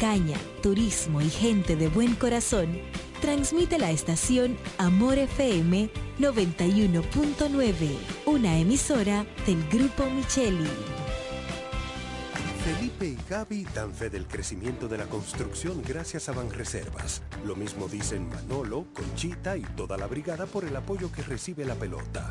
caña, turismo y gente de buen corazón, transmite la estación Amor FM 91.9, una emisora del Grupo Micheli. Felipe y Gaby dan fe del crecimiento de la construcción gracias a Banreservas. Lo mismo dicen Manolo, Conchita y toda la brigada por el apoyo que recibe la pelota.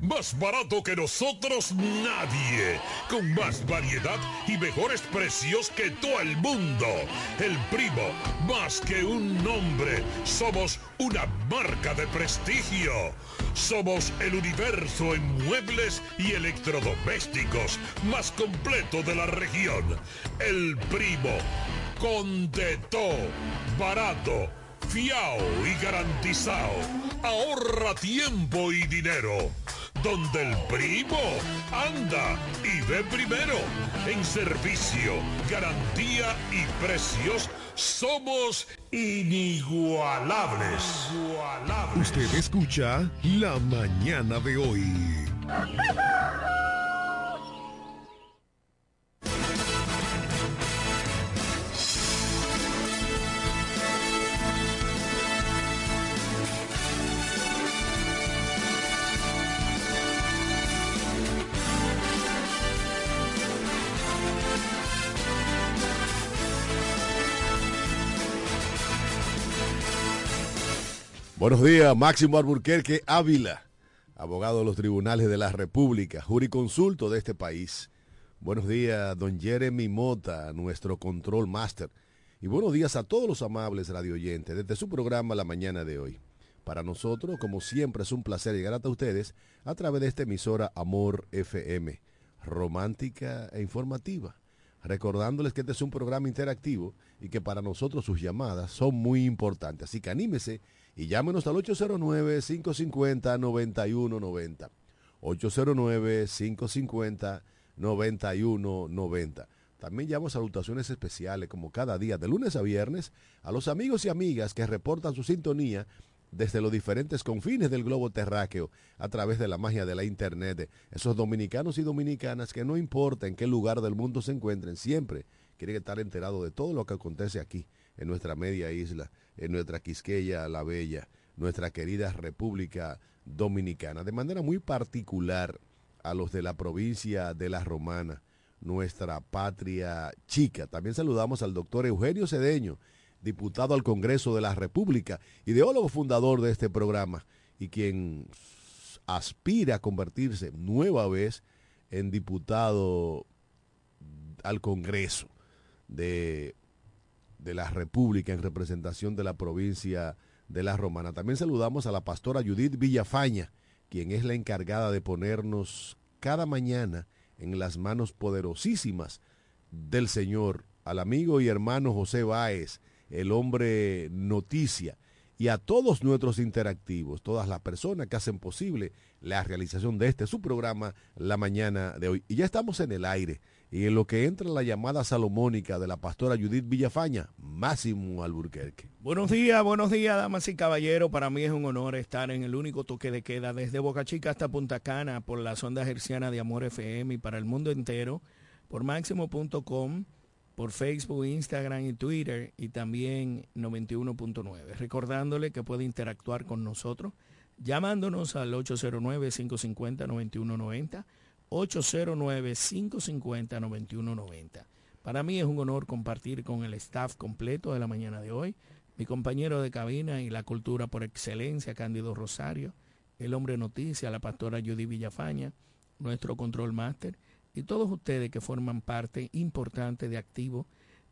Más barato que nosotros nadie. Con más variedad y mejores precios que todo el mundo. El primo, más que un nombre. Somos una marca de prestigio. Somos el universo en muebles y electrodomésticos más completo de la región. El primo. Con todo. Barato. Fiao y garantizado. Ahorra tiempo y dinero donde el primo anda y ve primero. En servicio, garantía y precios somos inigualables. Usted escucha La Mañana de hoy. Buenos días, Máximo Alburquerque Ávila, abogado de los tribunales de la República, juriconsulto de este país. Buenos días, don Jeremy Mota, nuestro control master. Y buenos días a todos los amables radioyentes desde su programa La Mañana de hoy. Para nosotros, como siempre, es un placer llegar hasta ustedes a través de esta emisora Amor FM, romántica e informativa. Recordándoles que este es un programa interactivo y que para nosotros sus llamadas son muy importantes. Así que anímese y llámenos al 809-550-9190. 809-550-9190. También llamo salutaciones especiales, como cada día, de lunes a viernes, a los amigos y amigas que reportan su sintonía desde los diferentes confines del globo terráqueo a través de la magia de la Internet. Esos dominicanos y dominicanas que no importa en qué lugar del mundo se encuentren, siempre quieren estar enterados de todo lo que acontece aquí, en nuestra media isla en nuestra Quisqueya la Bella, nuestra querida República Dominicana, de manera muy particular a los de la provincia de La Romana, nuestra patria chica. También saludamos al doctor Eugenio Cedeño, diputado al Congreso de la República, ideólogo fundador de este programa y quien aspira a convertirse nueva vez en diputado al Congreso de de la República en representación de la provincia de La Romana. También saludamos a la pastora Judith Villafaña, quien es la encargada de ponernos cada mañana en las manos poderosísimas del Señor, al amigo y hermano José Báez, el hombre noticia, y a todos nuestros interactivos, todas las personas que hacen posible la realización de este su programa la mañana de hoy. Y ya estamos en el aire y en lo que entra la llamada salomónica de la pastora Judith Villafaña, Máximo Alburquerque. Buenos días, buenos días, damas y caballeros. Para mí es un honor estar en el único toque de queda desde Boca Chica hasta Punta Cana por la sonda herciana de Amor FM y para el mundo entero por máximo.com, por Facebook, Instagram y Twitter y también 91.9. Recordándole que puede interactuar con nosotros llamándonos al 809-550-9190 809-550-9190. Para mí es un honor compartir con el staff completo de la mañana de hoy, mi compañero de cabina y la cultura por excelencia, Cándido Rosario, el hombre noticia, la pastora Judy Villafaña, nuestro control master. Y todos ustedes que forman parte importante de activo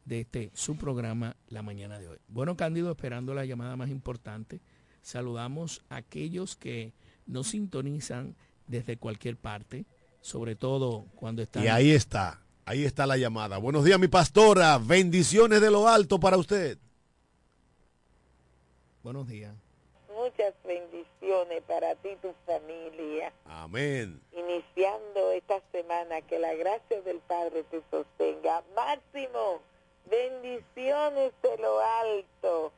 de este su programa la mañana de hoy. Bueno, Cándido, esperando la llamada más importante, saludamos a aquellos que nos sintonizan desde cualquier parte, sobre todo cuando están... Y ahí está, Ahí está la llamada. Buenos días, mi pastora. Bendiciones de lo alto para usted. Buenos días. Muchas bendiciones para ti y tu familia. Amén. Iniciando esta semana, que la gracia del Padre te sostenga. Máximo, bendiciones de lo alto.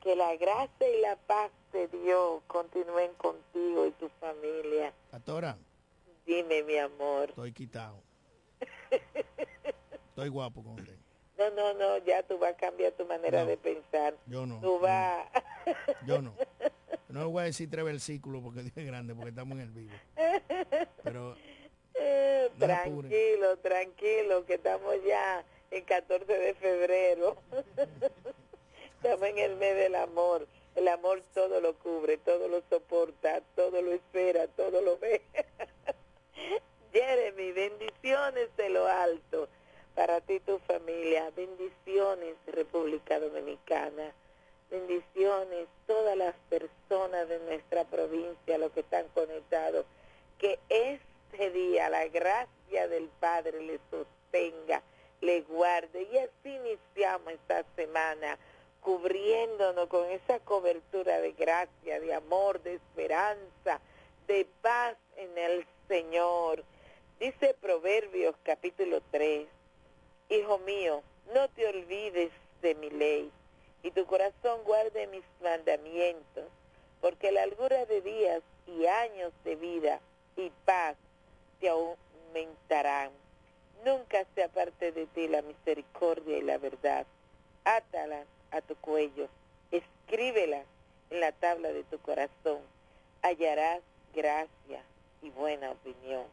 Que la gracia y la paz de Dios continúen contigo y tu familia. Pastora. Dime, mi amor. Estoy quitado. Estoy guapo con usted. No, no, no, ya tú vas a cambiar tu manera No, de pensar. Yo no. Tú vas... Yo no. No voy a decir tres versículos porque es grande, porque estamos en el vivo. Pero Eh, No tranquilo, tranquilo, que estamos ya en 14 de febrero. estamos en el mes del amor. El amor todo lo cubre, todo lo soporta, todo lo espera, todo lo ve. Jeremy, bendiciones de lo alto para ti y tu familia. Bendiciones, República Dominicana. Bendiciones, todas las personas de nuestra provincia, los que están conectados. Que este día la gracia del Padre le sostenga, le guarde. Y así iniciamos esta semana cubriéndonos con esa cobertura de gracia, de amor, de esperanza, de paz en el Señor. Dice Proverbios capítulo 3, Hijo mío, no te olvides de mi ley, y tu corazón guarde mis mandamientos, porque la largura de días y años de vida y paz te aumentarán. Nunca se aparte de ti la misericordia y la verdad. Átalas a tu cuello, escríbelas en la tabla de tu corazón. Hallarás gracia y buena opinión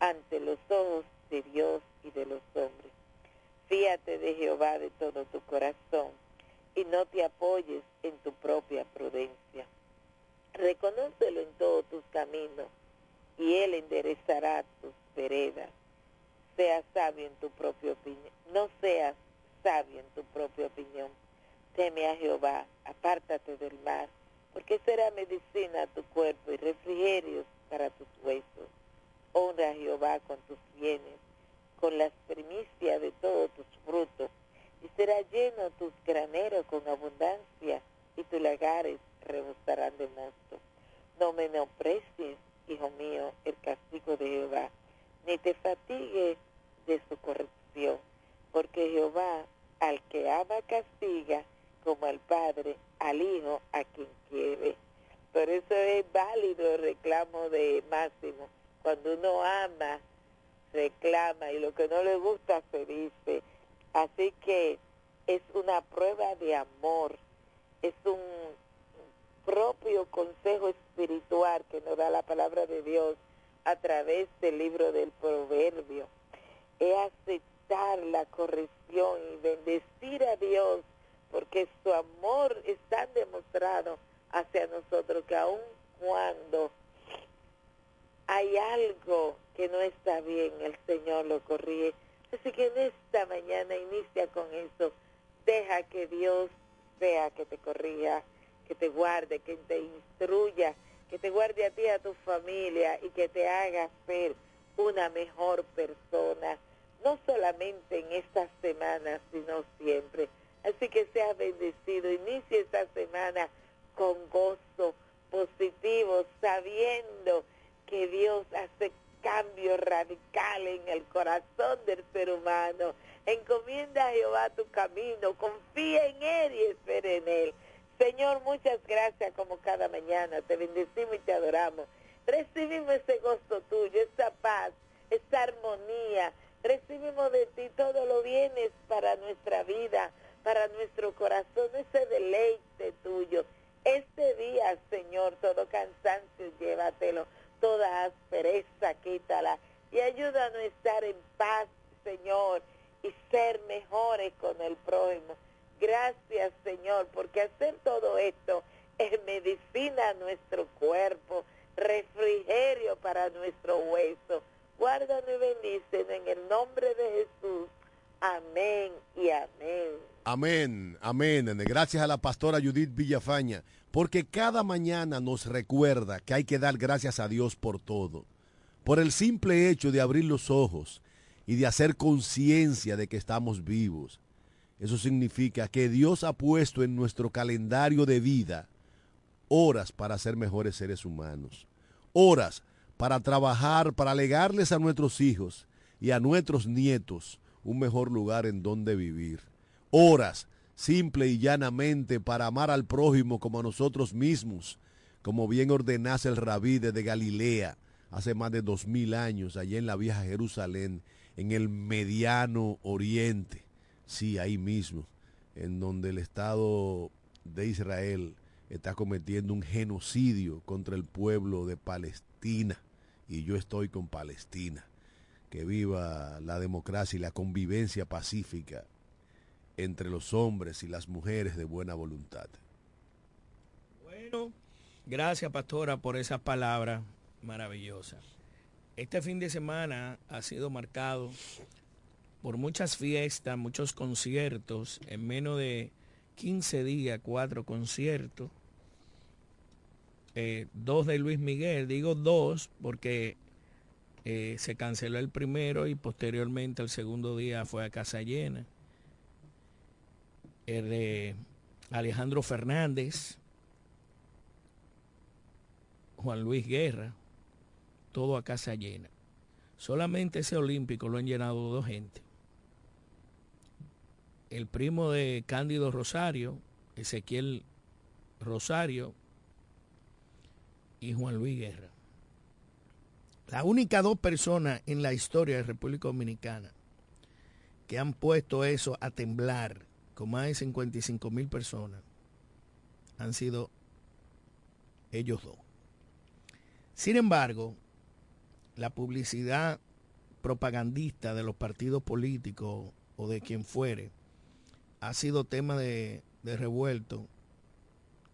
ante los ojos de Dios y de los hombres. Fíate de Jehová de todo tu corazón y no te apoyes en tu propia prudencia. Reconócelo en todos tus caminos y Él enderezará tus veredas. Seas sabio en tu propia opinión. No seas sabio en tu propia opinión. Teme a Jehová, apártate del mal, porque será medicina a tu cuerpo y refrigerios para tus huesos. Honra a Jehová con tus bienes, con las primicias de todos tus frutos, y será lleno tus graneros con abundancia, y tus lagares rebosarán de mosto. No menosprecies, hijo mío, el castigo de Jehová, ni te fatigues de su corrección, porque Jehová al que ama castiga, como al Padre, al Hijo, a quien quiere. Por eso es válido el reclamo de Máximo. Cuando uno ama, reclama y lo que no le gusta se dice. Así que es una prueba de amor, es un propio consejo espiritual que nos da la palabra de Dios a través del libro del proverbio. Es aceptar la corrección y bendecir a Dios porque su amor es tan demostrado hacia nosotros que aun cuando hay algo que no está bien, el Señor lo corrige. Así que en esta mañana inicia con eso. Deja que Dios sea que te corrija, que te guarde, que te instruya, que te guarde a ti y a tu familia y que te haga ser una mejor persona, no solamente en estas semanas, sino siempre. Así que seas bendecido, inicie esta semana con gozo positivo, sabiendo que Dios hace cambios radicales en el corazón del ser humano. Encomienda a Jehová tu camino, confía en Él y espera en Él. Señor, muchas gracias como cada mañana. Te bendecimos y te adoramos. Recibimos ese gozo tuyo, esa paz, esa armonía. Recibimos de ti todo lo bienes para nuestra vida, para nuestro corazón, ese deleite tuyo. Este día, Señor, todo cansancio, llévatelo, toda aspereza, quítala y ayúdanos a estar en paz, Señor, y ser mejores con el prójimo. Gracias, Señor, porque hacer todo esto es medicina a nuestro cuerpo, refrigerio para nuestro hueso. Guárdanos y bendícenos en el nombre de Jesús. Amén y amén. Amén, amén. Gracias a la pastora Judith Villafaña, porque cada mañana nos recuerda que hay que dar gracias a Dios por todo. Por el simple hecho de abrir los ojos y de hacer conciencia de que estamos vivos. Eso significa que Dios ha puesto en nuestro calendario de vida horas para ser mejores seres humanos, horas para trabajar, para legarles a nuestros hijos y a nuestros nietos un mejor lugar en donde vivir, horas simple y llanamente para amar al prójimo como a nosotros mismos, como bien ordenase el rabí de Galilea hace más de dos mil años, allá en la vieja Jerusalén, en el mediano oriente, sí, ahí mismo, en donde el Estado de Israel está cometiendo un genocidio contra el pueblo de Palestina. Y yo estoy con Palestina. Que viva la democracia y la convivencia pacífica entre los hombres y las mujeres de buena voluntad. Bueno, gracias pastora por esa palabra maravillosa. Este fin de semana ha sido marcado por muchas fiestas, muchos conciertos, en menos de 15 días, cuatro conciertos, eh, dos de Luis Miguel, digo dos porque eh, se canceló el primero y posteriormente el segundo día fue a casa llena. El de Alejandro Fernández, Juan Luis Guerra, todo a casa llena. Solamente ese olímpico lo han llenado dos gente. El primo de Cándido Rosario, Ezequiel Rosario y Juan Luis Guerra. La única dos personas en la historia de República Dominicana que han puesto eso a temblar con más de 55 mil personas han sido ellos dos. Sin embargo, la publicidad propagandista de los partidos políticos o de quien fuere ha sido tema de, revuelto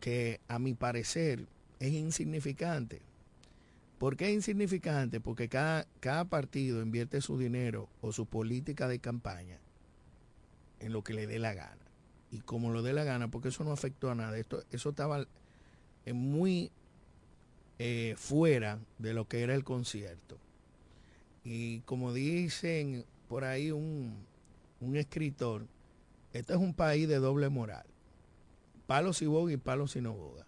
que a mi parecer es insignificante. ¿Por qué es insignificante? Porque cada, cada partido invierte su dinero o su política de campaña en lo que le dé la gana. Y como lo dé la gana, porque eso no afectó a nada. Esto, eso estaba muy eh, fuera de lo que era el concierto. Y como dicen por ahí un, escritor, este es un país de doble moral. Palos si boga y palos si no boga.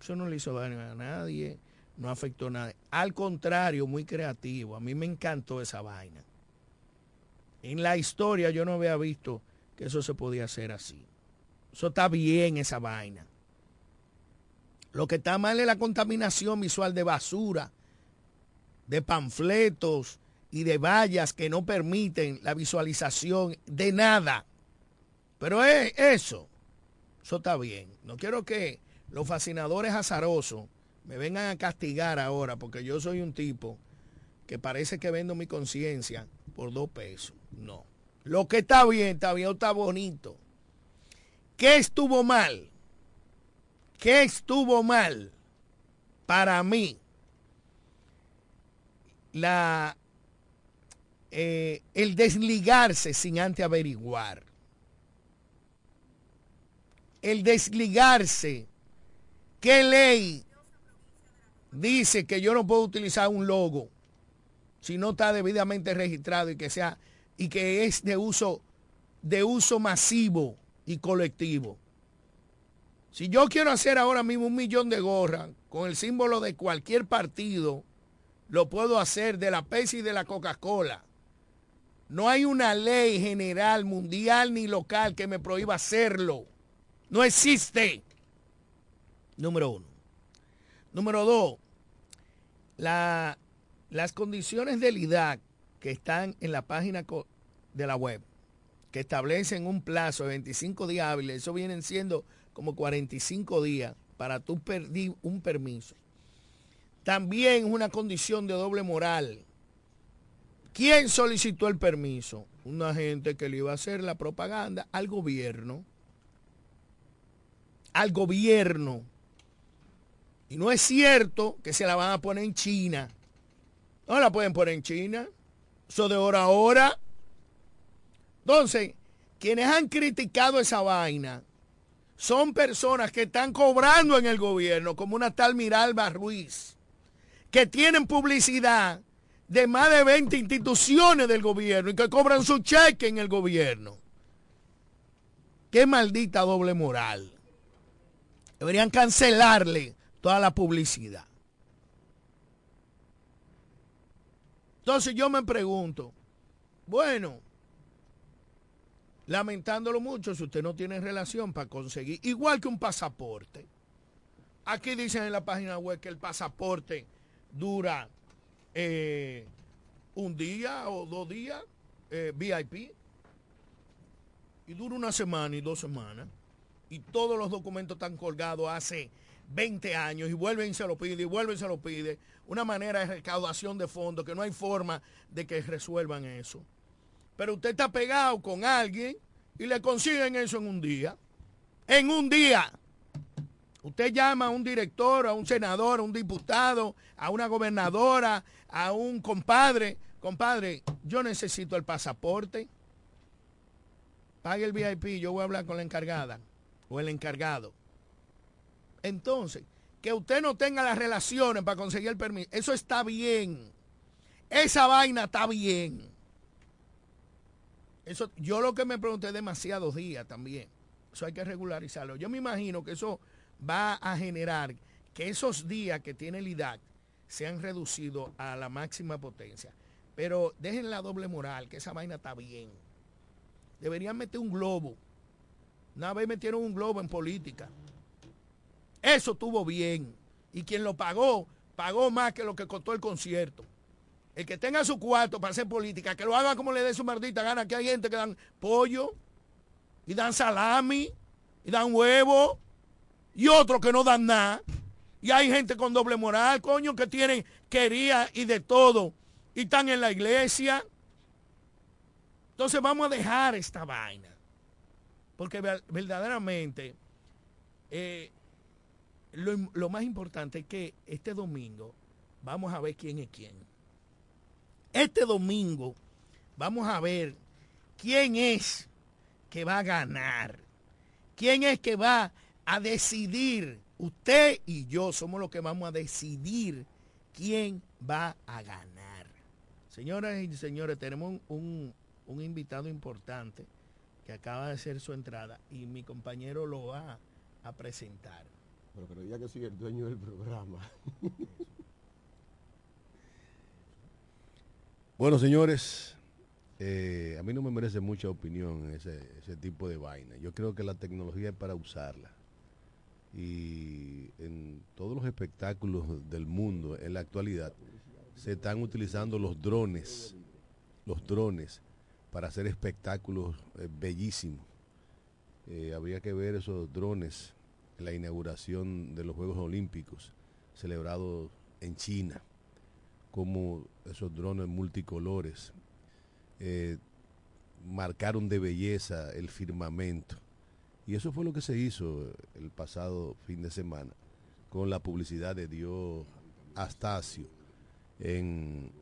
Eso no le hizo daño a nadie, no afectó a nadie. Al contrario, muy creativo. A mí me encantó esa vaina. En la historia yo no había visto que eso se podía hacer así. Eso está bien, esa vaina. Lo que está mal es la contaminación visual de basura, de panfletos y de vallas que no permiten la visualización de nada. Pero es eso, eso está bien. No quiero que los fascinadores azarosos me vengan a castigar ahora porque yo soy un tipo que parece que vendo mi conciencia por dos pesos. No. Lo que está bien, está bien, está bonito. ¿Qué estuvo mal? ¿Qué estuvo mal para mí? La, eh, el desligarse sin antes averiguar. El desligarse. ¿Qué ley dice que yo no puedo utilizar un logo si no está debidamente registrado y que sea y que es de uso de uso masivo y colectivo? Si yo quiero hacer ahora mismo un millón de gorras con el símbolo de cualquier partido, lo puedo hacer de la Pepsi y de la Coca-Cola. No hay una ley general, mundial ni local que me prohíba hacerlo. No existe. Número uno. Número dos, las condiciones del IDAC que están en la página de la web, que establecen un plazo de 25 días hábiles, eso vienen siendo como 45 días para tú pedir un permiso. También una condición de doble moral. ¿Quién solicitó el permiso? Una gente que le iba a hacer la propaganda al gobierno. Al gobierno. Y no es cierto que se la van a poner en China. No la pueden poner en China. Eso de hora a hora. Entonces, quienes han criticado esa vaina son personas que están cobrando en el gobierno, como una tal Miralba Ruiz, que tienen publicidad de más de 20 instituciones del gobierno y que cobran su cheque en el gobierno. Qué maldita doble moral. Deberían cancelarle toda la publicidad. Entonces yo me pregunto, bueno, lamentándolo mucho, si usted no tiene relación para conseguir, igual que un pasaporte. Aquí dicen en la página web que el pasaporte dura eh, un día o dos días eh, VIP y dura una semana y dos semanas y todos los documentos están colgados hace 20 años y vuelven y se lo pide y vuelven y se lo pide. Una manera de recaudación de fondos que no hay forma de que resuelvan eso. Pero usted está pegado con alguien y le consiguen eso en un día. En un día. Usted llama a un director, a un senador, a un diputado, a una gobernadora, a un compadre. Compadre, yo necesito el pasaporte. Pague el VIP, yo voy a hablar con la encargada o el encargado. Entonces, que usted no tenga las relaciones para conseguir el permiso, eso está bien. Esa vaina está bien. Eso, yo lo que me pregunté demasiados días también. Eso hay que regularizarlo. Yo me imagino que eso va a generar que esos días que tiene el IDAC sean reducidos a la máxima potencia. Pero dejen la doble moral, que esa vaina está bien. Deberían meter un globo. Una vez metieron un globo en política. Eso estuvo bien. Y quien lo pagó, pagó más que lo que costó el concierto. El que tenga su cuarto para hacer política, que lo haga como le dé su maldita gana. Que hay gente que dan pollo, y dan salami, y dan huevo, y otros que no dan nada. Y hay gente con doble moral, coño, que tienen quería y de todo. Y están en la iglesia. Entonces vamos a dejar esta vaina. Porque verdaderamente eh, lo, lo más importante es que este domingo vamos a ver quién es quién. Este domingo vamos a ver quién es que va a ganar. ¿Quién es que va a decidir? Usted y yo somos los que vamos a decidir quién va a ganar. Señoras y señores, tenemos un, un invitado importante que acaba de hacer su entrada y mi compañero lo va a presentar. Pero, pero ya que soy el dueño del programa. bueno, señores, eh, a mí no me merece mucha opinión ese, ese tipo de vaina. Yo creo que la tecnología es para usarla. Y en todos los espectáculos del mundo, en la actualidad, se están utilizando los drones, los drones, para hacer espectáculos eh, bellísimos. Eh, habría que ver esos drones la inauguración de los Juegos Olímpicos celebrados en China, como esos drones multicolores eh, marcaron de belleza el firmamento. Y eso fue lo que se hizo el pasado fin de semana con la publicidad de Dios Astacio en,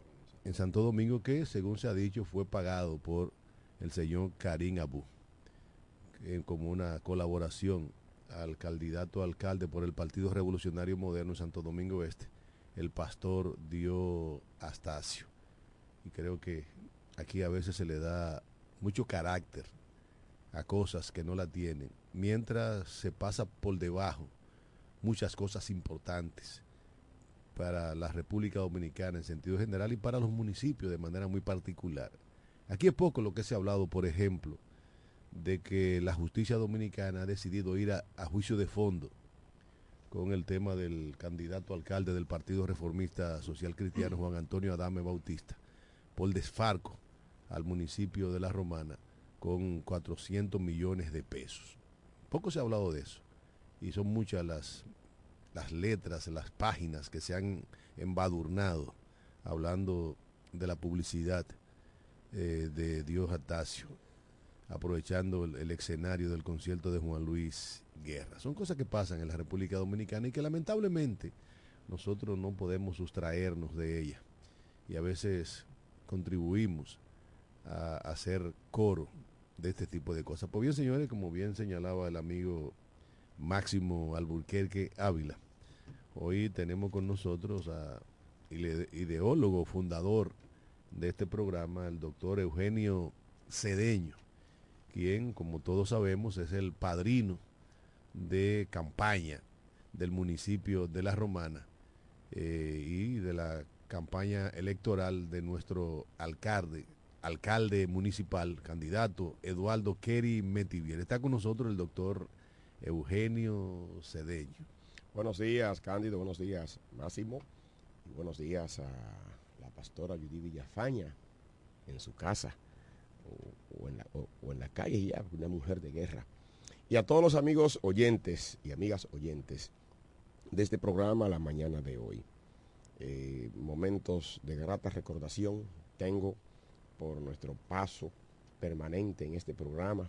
en Santo Domingo que, según se ha dicho, fue pagado por el señor Karim Abu como una colaboración al candidato alcalde por el Partido Revolucionario Moderno en Santo Domingo Este, el pastor Dio Astacio. Y creo que aquí a veces se le da mucho carácter a cosas que no la tienen, mientras se pasa por debajo muchas cosas importantes para la República Dominicana en sentido general y para los municipios de manera muy particular. Aquí es poco lo que se ha hablado, por ejemplo, de que la justicia dominicana ha decidido ir a, juicio de fondo con el tema del candidato alcalde del Partido Reformista Social Cristiano, Juan Antonio Adame Bautista, por desfarco al municipio de La Romana con 400 millones de pesos. Poco se ha hablado de eso y son muchas las, las letras, las páginas que se han embadurnado hablando de la publicidad eh, de Dios Atacio, aprovechando el, escenario del concierto de Juan Luis Guerra. Son cosas que pasan en la República Dominicana y que lamentablemente nosotros no podemos sustraernos de ella. Y a veces contribuimos a hacer coro de este tipo de cosas. Pues bien, señores, como bien señalaba el amigo Máximo Alburquerque Ávila, hoy tenemos con nosotros a ideólogo, fundador de este programa, el doctor Eugenio Cedeño, quien, como todos sabemos, es el padrino de campaña del municipio de La Romana eh, y de la campaña electoral de nuestro alcalde, alcalde municipal, candidato Eduardo Kerry Metivier. Está con nosotros el doctor Eugenio Cedeño. Buenos días, Cándido, buenos días, Máximo, y buenos días a la pastora Judy Villafaña en su casa o, en, la, o en la calle ya, una mujer de guerra. Y a todos los amigos oyentes y amigas oyentes de este programa la mañana de hoy. Eh, momentos de grata recordación tengo por nuestro paso permanente en este programa.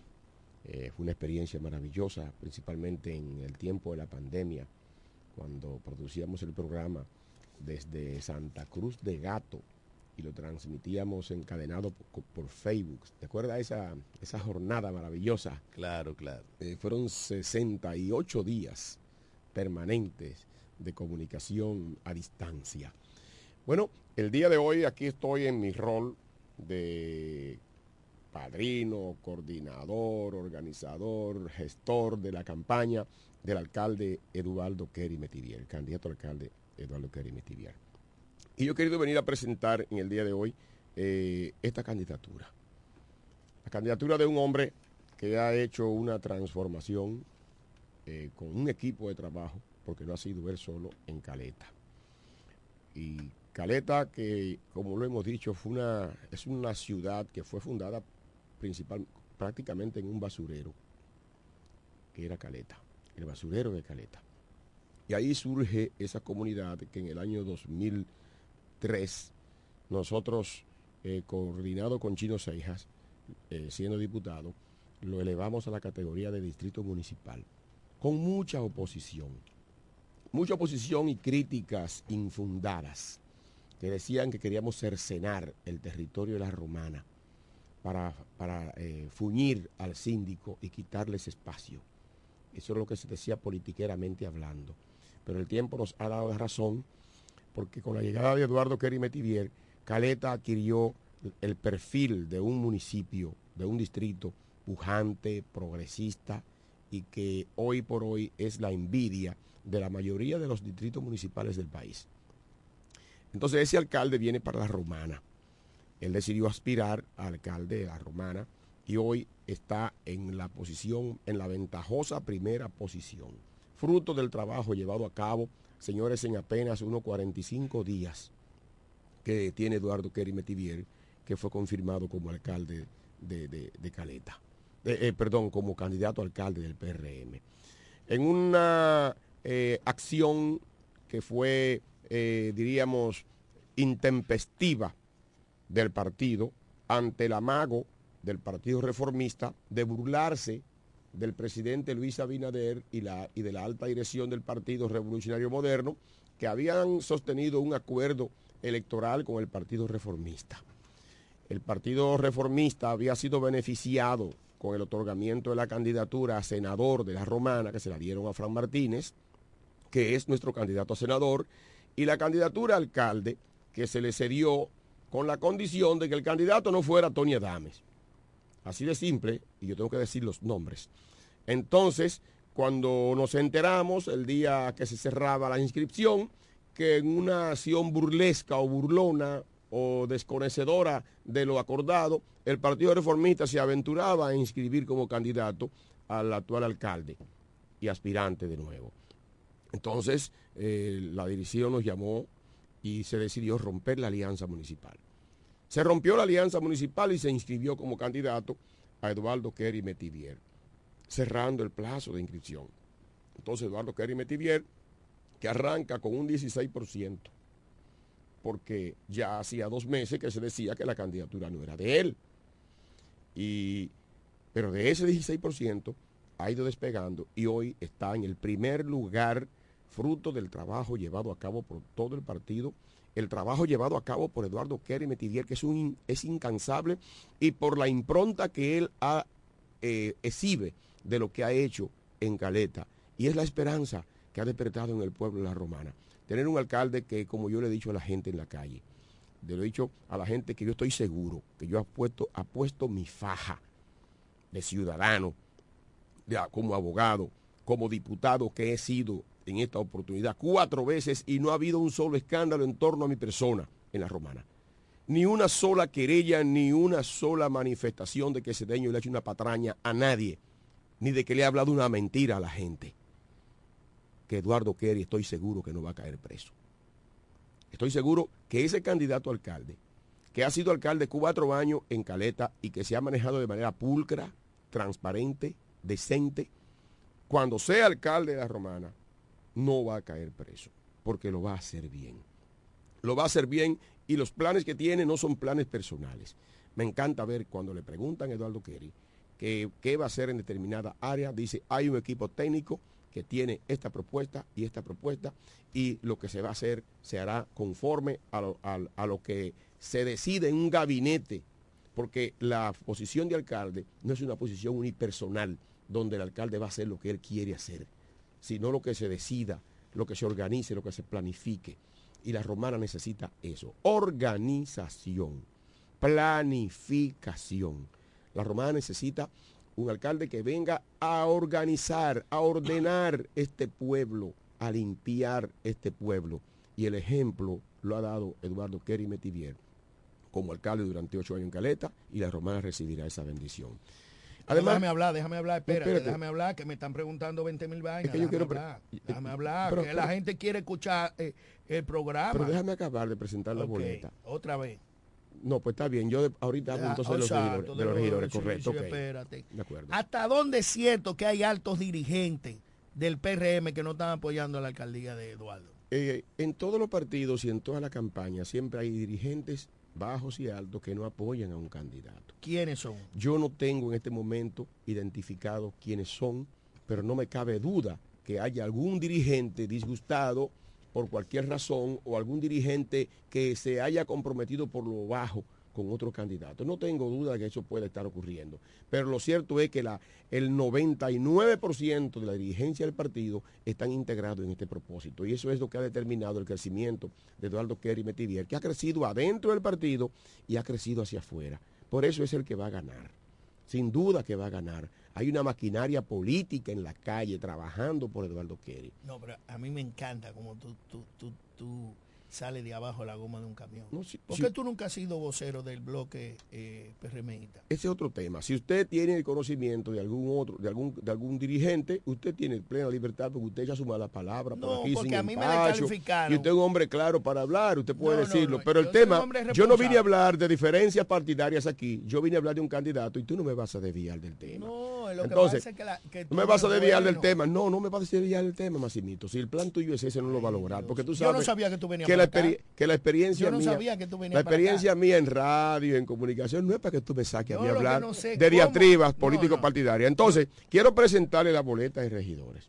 Eh, fue una experiencia maravillosa, principalmente en el tiempo de la pandemia, cuando producíamos el programa desde Santa Cruz de Gato y lo transmitíamos encadenado por, Facebook. ¿Te acuerdas esa, esa jornada maravillosa? Claro, claro. Eh, fueron 68 días permanentes de comunicación a distancia. Bueno, el día de hoy aquí estoy en mi rol de padrino, coordinador, organizador, gestor de la campaña del alcalde Eduardo Kerry Metivier, candidato alcalde Eduardo Kerry Metivier. Y yo he querido venir a presentar en el día de hoy eh, esta candidatura. La candidatura de un hombre que ha hecho una transformación eh, con un equipo de trabajo porque no ha sido él solo en Caleta. Y Caleta, que como lo hemos dicho, fue una, es una ciudad que fue fundada principal, prácticamente en un basurero, que era Caleta, el basurero de Caleta. Y ahí surge esa comunidad que en el año 2003 nosotros, eh, coordinado con Chino Seijas, eh, siendo diputado, lo elevamos a la categoría de distrito municipal, con mucha oposición mucha oposición y críticas infundadas que decían que queríamos cercenar el territorio de la romana para, para eh, fuñir al síndico y quitarles espacio. Eso es lo que se decía politiqueramente hablando. Pero el tiempo nos ha dado la razón porque con la llegada de Eduardo Kerry Metivier, Caleta adquirió el perfil de un municipio, de un distrito pujante, progresista y que hoy por hoy es la envidia de la mayoría de los distritos municipales del país. Entonces ese alcalde viene para la romana. Él decidió aspirar a alcalde de la romana y hoy está en la posición, en la ventajosa primera posición. Fruto del trabajo llevado a cabo, señores, en apenas unos 45 días que tiene Eduardo Kerry Metivier, que fue confirmado como alcalde de, Caleta. Eh, perdón, como candidato a alcalde del PRM. En una eh, acción que fue, eh, diríamos, intempestiva del partido ante el amago del Partido Reformista de burlarse del presidente Luis Abinader y, la, y de la alta dirección del Partido Revolucionario Moderno, que habían sostenido un acuerdo electoral con el Partido Reformista. El Partido Reformista había sido beneficiado con el otorgamiento de la candidatura a senador de la Romana, que se la dieron a Fran Martínez, que es nuestro candidato a senador, y la candidatura a alcalde, que se le cedió con la condición de que el candidato no fuera Tony Adames. Así de simple, y yo tengo que decir los nombres. Entonces, cuando nos enteramos el día que se cerraba la inscripción, que en una acción burlesca o burlona o desconocedora de lo acordado, el Partido Reformista se aventuraba a inscribir como candidato al actual alcalde y aspirante de nuevo. Entonces, eh, la dirección nos llamó y se decidió romper la alianza municipal. Se rompió la alianza municipal y se inscribió como candidato a Eduardo Kerry Metivier, cerrando el plazo de inscripción. Entonces, Eduardo Kerry Metivier, que arranca con un 16%, porque ya hacía dos meses que se decía que la candidatura no era de él. Y, pero de ese 16% ha ido despegando y hoy está en el primer lugar fruto del trabajo llevado a cabo por todo el partido, el trabajo llevado a cabo por Eduardo Kerry Metivier, que es, un, es incansable, y por la impronta que él ha, eh, exhibe de lo que ha hecho en Caleta. Y es la esperanza que ha despertado en el pueblo de la Romana. Tener un alcalde que, como yo le he dicho a la gente en la calle, le he dicho a la gente que yo estoy seguro, que yo ha puesto mi faja de ciudadano, como abogado, como diputado que he sido en esta oportunidad cuatro veces y no ha habido un solo escándalo en torno a mi persona en la romana. Ni una sola querella, ni una sola manifestación de que Cedeño le ha hecho una patraña a nadie, ni de que le ha hablado una mentira a la gente. Que Eduardo Kerry estoy seguro que no va a caer preso. Estoy seguro que ese candidato alcalde, que ha sido alcalde cuatro años en Caleta y que se ha manejado de manera pulcra, transparente, decente, cuando sea alcalde de la Romana, no va a caer preso, porque lo va a hacer bien. Lo va a hacer bien y los planes que tiene no son planes personales. Me encanta ver cuando le preguntan a Eduardo Kerry que, qué va a hacer en determinada área, dice, hay un equipo técnico que tiene esta propuesta y esta propuesta y lo que se va a hacer se hará conforme a lo, a lo que se decide en un gabinete, porque la posición de alcalde no es una posición unipersonal donde el alcalde va a hacer lo que él quiere hacer sino lo que se decida, lo que se organice, lo que se planifique. Y la romana necesita eso, organización, planificación. La romana necesita un alcalde que venga a organizar, a ordenar este pueblo, a limpiar este pueblo. Y el ejemplo lo ha dado Eduardo Kerry Metivier como alcalde durante ocho años en Caleta y la romana recibirá esa bendición. Además, déjame hablar, déjame hablar, espérate, déjame hablar, que me están preguntando 20 mil vainas. que yo quiero hablar, déjame hablar, que la gente quiere escuchar eh, el programa. Pero déjame acabar de presentar la boleta. Otra vez. No, pues está bien. Yo ahorita hablo entonces de los regidores, de los regidores correcto. espérate. De acuerdo. ¿Hasta dónde es cierto que hay altos dirigentes del PRM que no están apoyando a la alcaldía de Eduardo? Eh, en todos los partidos y en toda la campaña siempre hay dirigentes bajos y altos que no apoyan a un candidato. ¿Quiénes son? Yo no tengo en este momento identificado quiénes son, pero no me cabe duda que haya algún dirigente disgustado por cualquier razón o algún dirigente que se haya comprometido por lo bajo con otro candidato. No tengo duda de que eso puede estar ocurriendo. Pero lo cierto es que la, el 99% de la dirigencia del partido están integrados en este propósito. Y eso es lo que ha determinado el crecimiento de Eduardo Kerry Metivier, que ha crecido adentro del partido y ha crecido hacia afuera. Por eso es el que va a ganar. Sin duda que va a ganar. Hay una maquinaria política en la calle trabajando por Eduardo Kerry. No, pero a mí me encanta como tú, tú, tú, tú sale de abajo la goma de un camión. ¿Por qué tú nunca has sido vocero del bloque eh, PRMista? Ese es otro tema. Si usted tiene el conocimiento de algún otro, de algún, de algún dirigente, usted tiene plena libertad porque usted echa su mala palabra por aquí porque a mí me descalificaron. Y usted es un hombre claro para hablar, usted puede decirlo. pero el tema, yo no vine a hablar de diferencias partidarias aquí, yo vine a hablar de un candidato y tú no me vas a desviar del tema. No, lo Entonces, que pasa es que, no me vas a desviar del tema. No, no me vas a desviar del tema, Massimito. Si el plan tuyo es ese, no lo va a lograr. Porque tú sabes yo no sabía que tú venías la, que la experiencia mía, la experiencia mía en radio, en comunicación, no es para que tú me saques a mí hablar de diatribas político-partidarias. Entonces, quiero presentarle la boleta de regidores.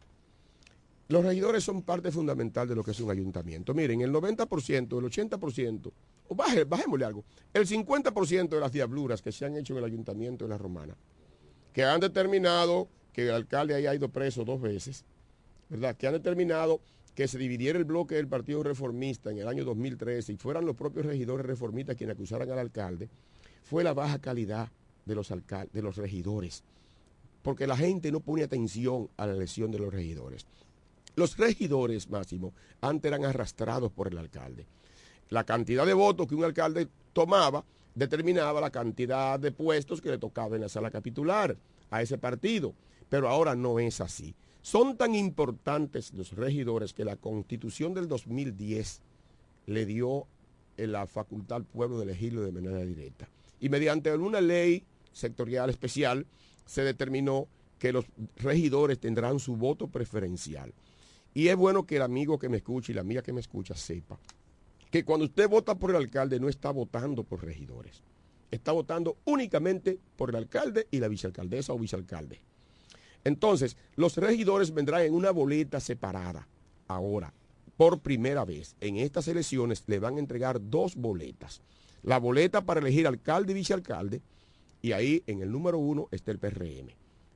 Los regidores son parte fundamental de lo que es un ayuntamiento. Miren, el 90%, el 80%, o baje, bajémosle algo, el 50% de las diabluras que se han hecho en el ayuntamiento de la Romana, que han determinado que el alcalde haya ido preso dos veces, ¿verdad? Que han determinado que se dividiera el bloque del Partido Reformista en el año 2013 y fueran los propios regidores reformistas quienes acusaran al alcalde, fue la baja calidad de los, de los regidores, porque la gente no pone atención a la elección de los regidores. Los regidores, Máximo, antes eran arrastrados por el alcalde. La cantidad de votos que un alcalde tomaba determinaba la cantidad de puestos que le tocaba en la sala capitular a ese partido, pero ahora no es así. Son tan importantes los regidores que la constitución del 2010 le dio la facultad al pueblo de elegirlo de manera directa. Y mediante una ley sectorial especial se determinó que los regidores tendrán su voto preferencial. Y es bueno que el amigo que me escucha y la amiga que me escucha sepa que cuando usted vota por el alcalde no está votando por regidores. Está votando únicamente por el alcalde y la vicealcaldesa o vicealcalde. Entonces, los regidores vendrán en una boleta separada. Ahora, por primera vez, en estas elecciones le van a entregar dos boletas. La boleta para elegir alcalde y vicealcalde, y ahí en el número uno está el PRM.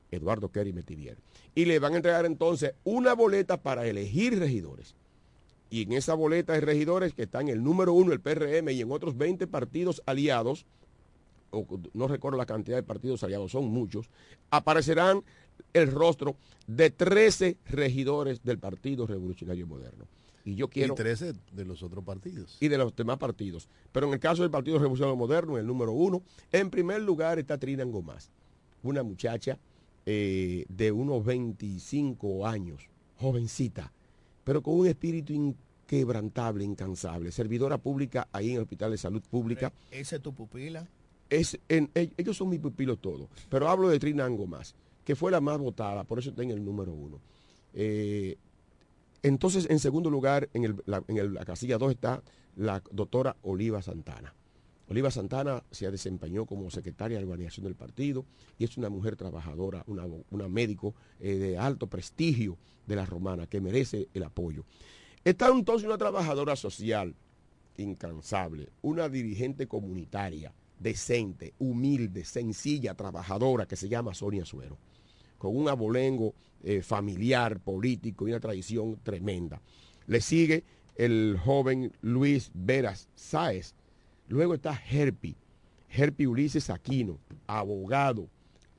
Eduardo Kerry Metivier. Y le van a entregar entonces una boleta para elegir regidores. Y en esa boleta de regidores que está en el número uno, el PRM, y en otros 20 partidos aliados, o no recuerdo la cantidad de partidos aliados, son muchos, aparecerán el rostro de 13 regidores del Partido Revolucionario Moderno. Y yo quiero... Y 13 de los otros partidos. Y de los demás partidos. Pero en el caso del Partido Revolucionario Moderno, el número uno, en primer lugar está Trina Gomás, una muchacha eh, de unos 25 años, jovencita, pero con un espíritu inquebrantable, incansable, servidora pública ahí en el Hospital de Salud Pública. ¿Esa es tu pupila? Es en, ellos son mis pupilos todos, pero hablo de Trina Gomás, que fue la más votada, por eso está en el número uno. Eh, entonces, en segundo lugar, en, el, la, en la casilla 2 está la doctora Oliva Santana. Oliva Santana se desempeñó como secretaria de organización del partido y es una mujer trabajadora, una, médico eh, de alto prestigio de la romana que merece el apoyo. Está entonces una trabajadora social incansable, una dirigente comunitaria decente, humilde, sencilla, trabajadora que se llama Sonia Suero, con un abolengo eh, familiar, político y una tradición tremenda. Le sigue el joven Luis Veras Sáez. Luego está Herpi, Herpi Ulises Aquino, abogado.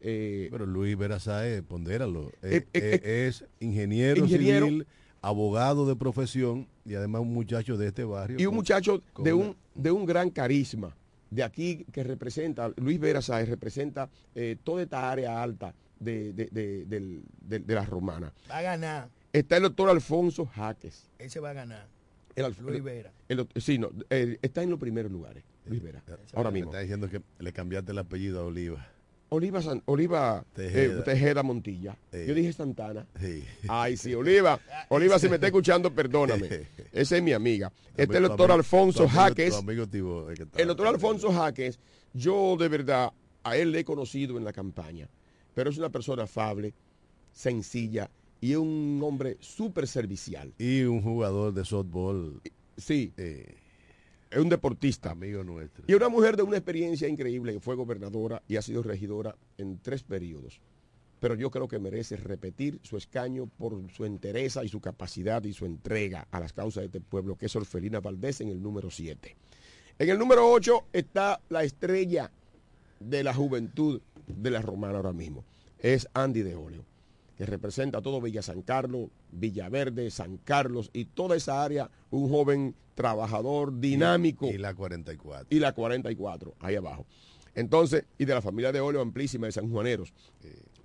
Eh, Pero Luis Veras Sáez, pondéralo, eh, es ingeniero, ingeniero, civil, abogado de profesión y además un muchacho de este barrio. Y un muchacho de un, de un gran carisma. De aquí que representa, Luis Vera Sáez representa toda esta área alta de, de, de, de, de la romana. Va a ganar. Está el doctor Alfonso Jaques. Ese va a ganar. El, Luis Vera. El, sí, no, el, está en los primeros lugares, Luis Vera. Ahora mismo. está diciendo que le cambiaste el apellido a Oliva. Oliva, San, Oliva Tejeda. Eh, Tejeda Montilla. Sí. Yo dije Santana. Sí. Ay, sí, Oliva. Oliva, si me está escuchando, perdóname. Esa es mi amiga. Este es el doctor Alfonso Jaques. El doctor Alfonso Jaques, yo de verdad, a él le he conocido en la campaña pero es una persona afable, sencilla y un hombre súper servicial. Y un jugador de softball. Sí. Eh, es un deportista. Amigo nuestro. Y una mujer de una experiencia increíble, fue gobernadora y ha sido regidora en tres periodos. Pero yo creo que merece repetir su escaño por su entereza y su capacidad y su entrega a las causas de este pueblo, que es Orfelina Valdés en el número 7. En el número 8 está la estrella de la juventud de la romana ahora mismo. Es Andy de Olio, que representa todo Villa San Carlos, Villaverde, San Carlos y toda esa área, un joven trabajador, dinámico. Y la 44. Y la 44, ahí abajo. Entonces, y de la familia de Olio amplísima de San Juaneros.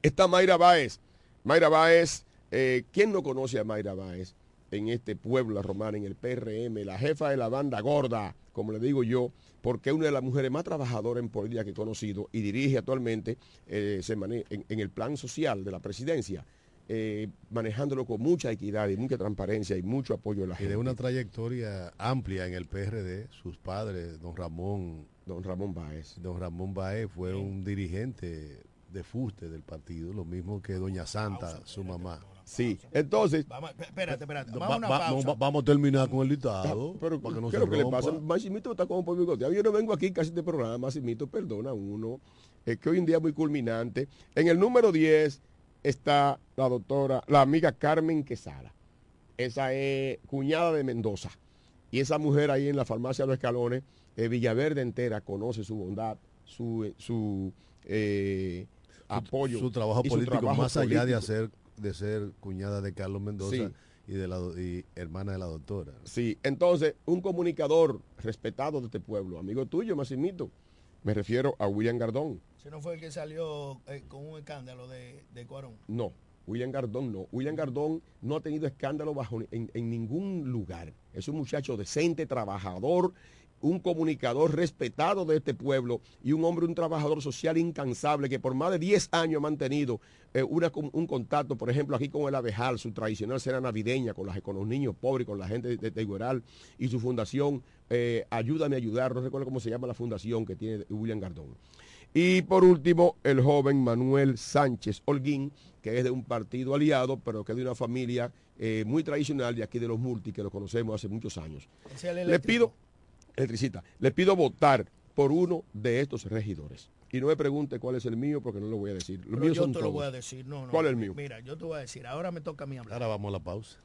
Está Mayra Báez. Mayra Báez, eh, ¿quién no conoce a Mayra Báez? en este pueblo la romana, en el PRM, la jefa de la banda gorda, como le digo yo, porque es una de las mujeres más trabajadoras en política que he conocido y dirige actualmente eh, se en, en, el plan social de la presidencia, eh, manejándolo con mucha equidad y mucha transparencia y mucho apoyo de la y gente. de una trayectoria amplia en el PRD, sus padres, don Ramón. Don Ramón Baez. Don Ramón Baez fue un dirigente de fuste del partido, lo mismo que doña Santa, su mamá. Sí, entonces. Vamos, espérate, espérate. Vamos, va, una pausa. Va, vamos a terminar con el dictado. Pero, para que no ¿qué es lo que le pasa? Maximito está como por mi Yo no vengo aquí casi este programa, Maximito, perdona uno. Es que hoy en día es muy culminante. En el número 10 está la doctora, la amiga Carmen Quesada. Esa es cuñada de Mendoza. Y esa mujer ahí en la farmacia de los escalones, eh, Villaverde entera, conoce su bondad, su, su eh, apoyo. Su trabajo político, su trabajo más político. allá de hacer de ser cuñada de Carlos Mendoza sí. y de la y hermana de la doctora. Sí, entonces, un comunicador respetado de este pueblo, amigo tuyo, Massimito, me refiero a William Gardón. ¿Si no fue el que salió eh, con un escándalo de, de Cuarón? No, William Gardón no. William Gardón no ha tenido escándalo bajo en, en ningún lugar. Es un muchacho decente, trabajador un comunicador respetado de este pueblo y un hombre, un trabajador social incansable que por más de 10 años ha mantenido eh, una, un contacto, por ejemplo, aquí con el Abejal, su tradicional cena navideña con, las, con los niños pobres, con la gente de, de Igueral y su fundación eh, Ayúdame a ayudar, no recuerdo cómo se llama la fundación que tiene William Gardón. Y por último, el joven Manuel Sánchez Holguín, que es de un partido aliado, pero que es de una familia eh, muy tradicional de aquí de los multi, que lo conocemos hace muchos años. Le pido electricista, le pido votar por uno de estos regidores. Y no me pregunte cuál es el mío porque no lo voy a decir. Los míos yo son te lo todos. voy a decir. No, no. ¿Cuál es el mío? Mira, yo te voy a decir. Ahora me toca a mí hablar. Ahora vamos a la pausa.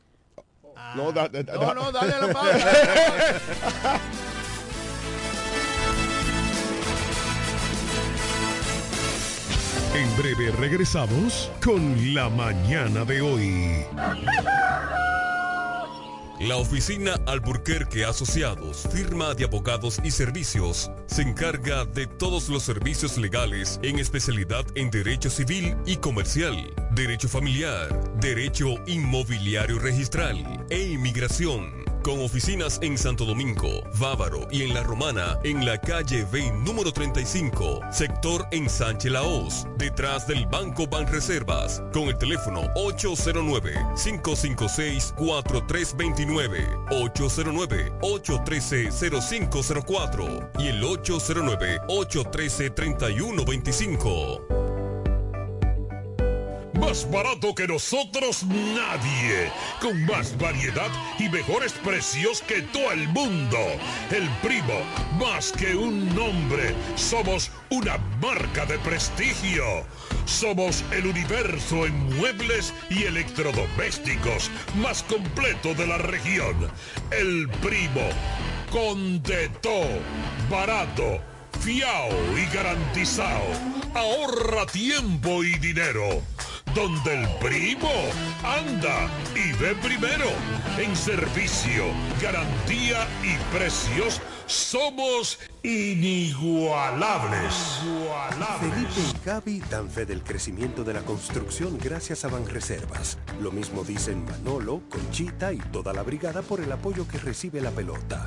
Ah, No, da- da- no, no, dale a la pausa. En breve regresamos con la mañana de hoy. La oficina Alburquerque Asociados, firma de abogados y servicios, se encarga de todos los servicios legales en especialidad en derecho civil y comercial, derecho familiar, derecho inmobiliario registral e inmigración. Con oficinas en Santo Domingo, Bávaro y en La Romana, en la calle B número 35, sector en Sánchez Laos, detrás del Banco Banreservas, con el teléfono 809-556-4329, 809-813-0504 y el 809-813-3125. Más barato que nosotros nadie. Con más variedad y mejores precios que todo el mundo. El primo, más que un nombre, somos una marca de prestigio. Somos el universo en muebles y electrodomésticos más completo de la región. El primo, con de todo, barato fiao y garantizado. Ahorra tiempo y dinero. Donde el primo anda y ve primero. En servicio, garantía y precios somos inigualables. Felipe y Gaby dan fe del crecimiento de la construcción gracias a Banreservas. Lo mismo dicen Manolo, Conchita y toda la brigada por el apoyo que recibe la pelota.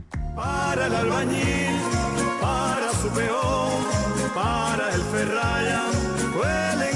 Para el albañil, para su peón, para el ferraya, cofre-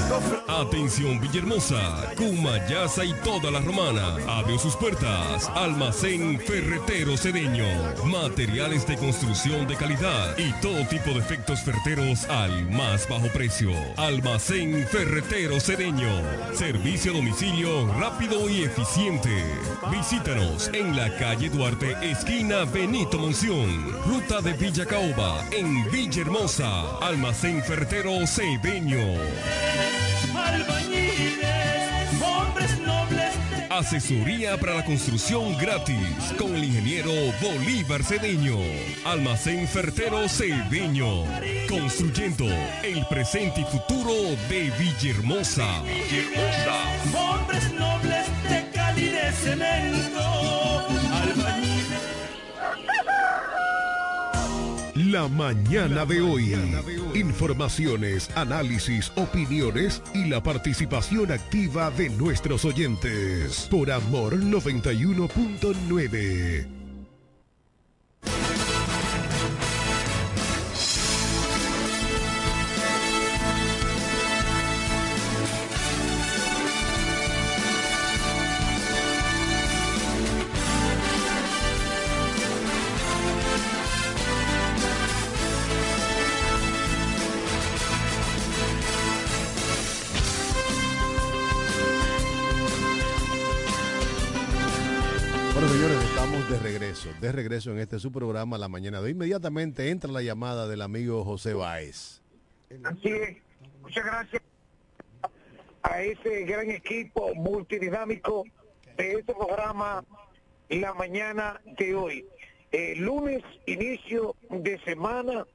Atención Villahermosa, Cumayasa y toda la romana. Abrió sus puertas. Almacén Ferretero Cedeño. Materiales de construcción de calidad y todo tipo de efectos ferreteros al más bajo precio. Almacén Ferretero Cedeño. Servicio a domicilio rápido y eficiente. Visítanos en la calle Duarte, esquina Benito Monción. Ruta de Villa Caoba, en Villahermosa. Almacén Ferretero Cedeño. Albañiles, hombres nobles de Asesoría para la construcción gratis con el ingeniero Bolívar Cedeño. Almacén Fertero Cedeño. Construyendo el presente y futuro de Villahermosa. Villahermosa. hombres nobles de Cali de cemento, La mañana de hoy. Informaciones, análisis, opiniones y la participación activa de nuestros oyentes. Por Amor 91.9. de regreso, de regreso en este su programa La Mañana de. Inmediatamente entra la llamada del amigo José Báez. Así es. Muchas gracias a ese gran equipo multidinámico de este programa La Mañana de hoy. Eh, lunes, inicio de semana,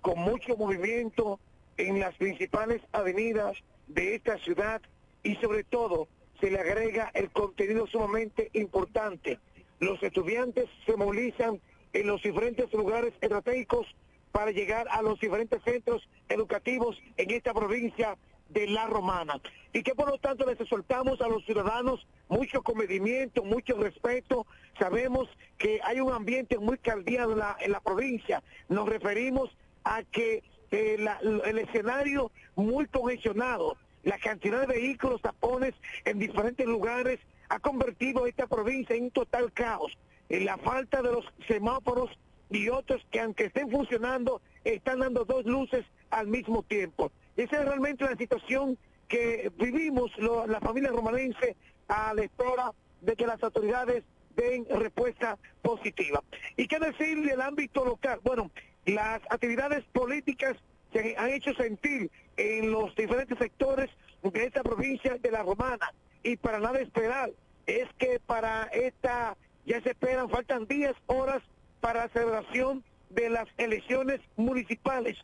con mucho movimiento en las principales avenidas de esta ciudad y sobre todo se le agrega el contenido sumamente importante. Los estudiantes se movilizan en los diferentes lugares estratégicos para llegar a los diferentes centros educativos en esta provincia de La Romana. Y que por lo tanto les exhortamos a los ciudadanos mucho comedimiento, mucho respeto. Sabemos que hay un ambiente muy caldeado en la, provincia. Nos referimos a que eh, el escenario muy congestionado, la cantidad de vehículos, tapones en diferentes lugares, ha convertido esta provincia en un total caos. Eh, la falta de los semáforos y otros que aunque estén funcionando, están dando dos luces al mismo tiempo. Esa es realmente la situación que vivimos lo- la familia romanense a la espera de que las autoridades den respuesta positiva. ¿Y qué decir del ámbito local? Bueno, las actividades políticas se han hecho sentir en los diferentes sectores de esta provincia de la Romana y para nada esperar es que para esta ya se esperan, faltan días, horas para la celebración de las elecciones municipales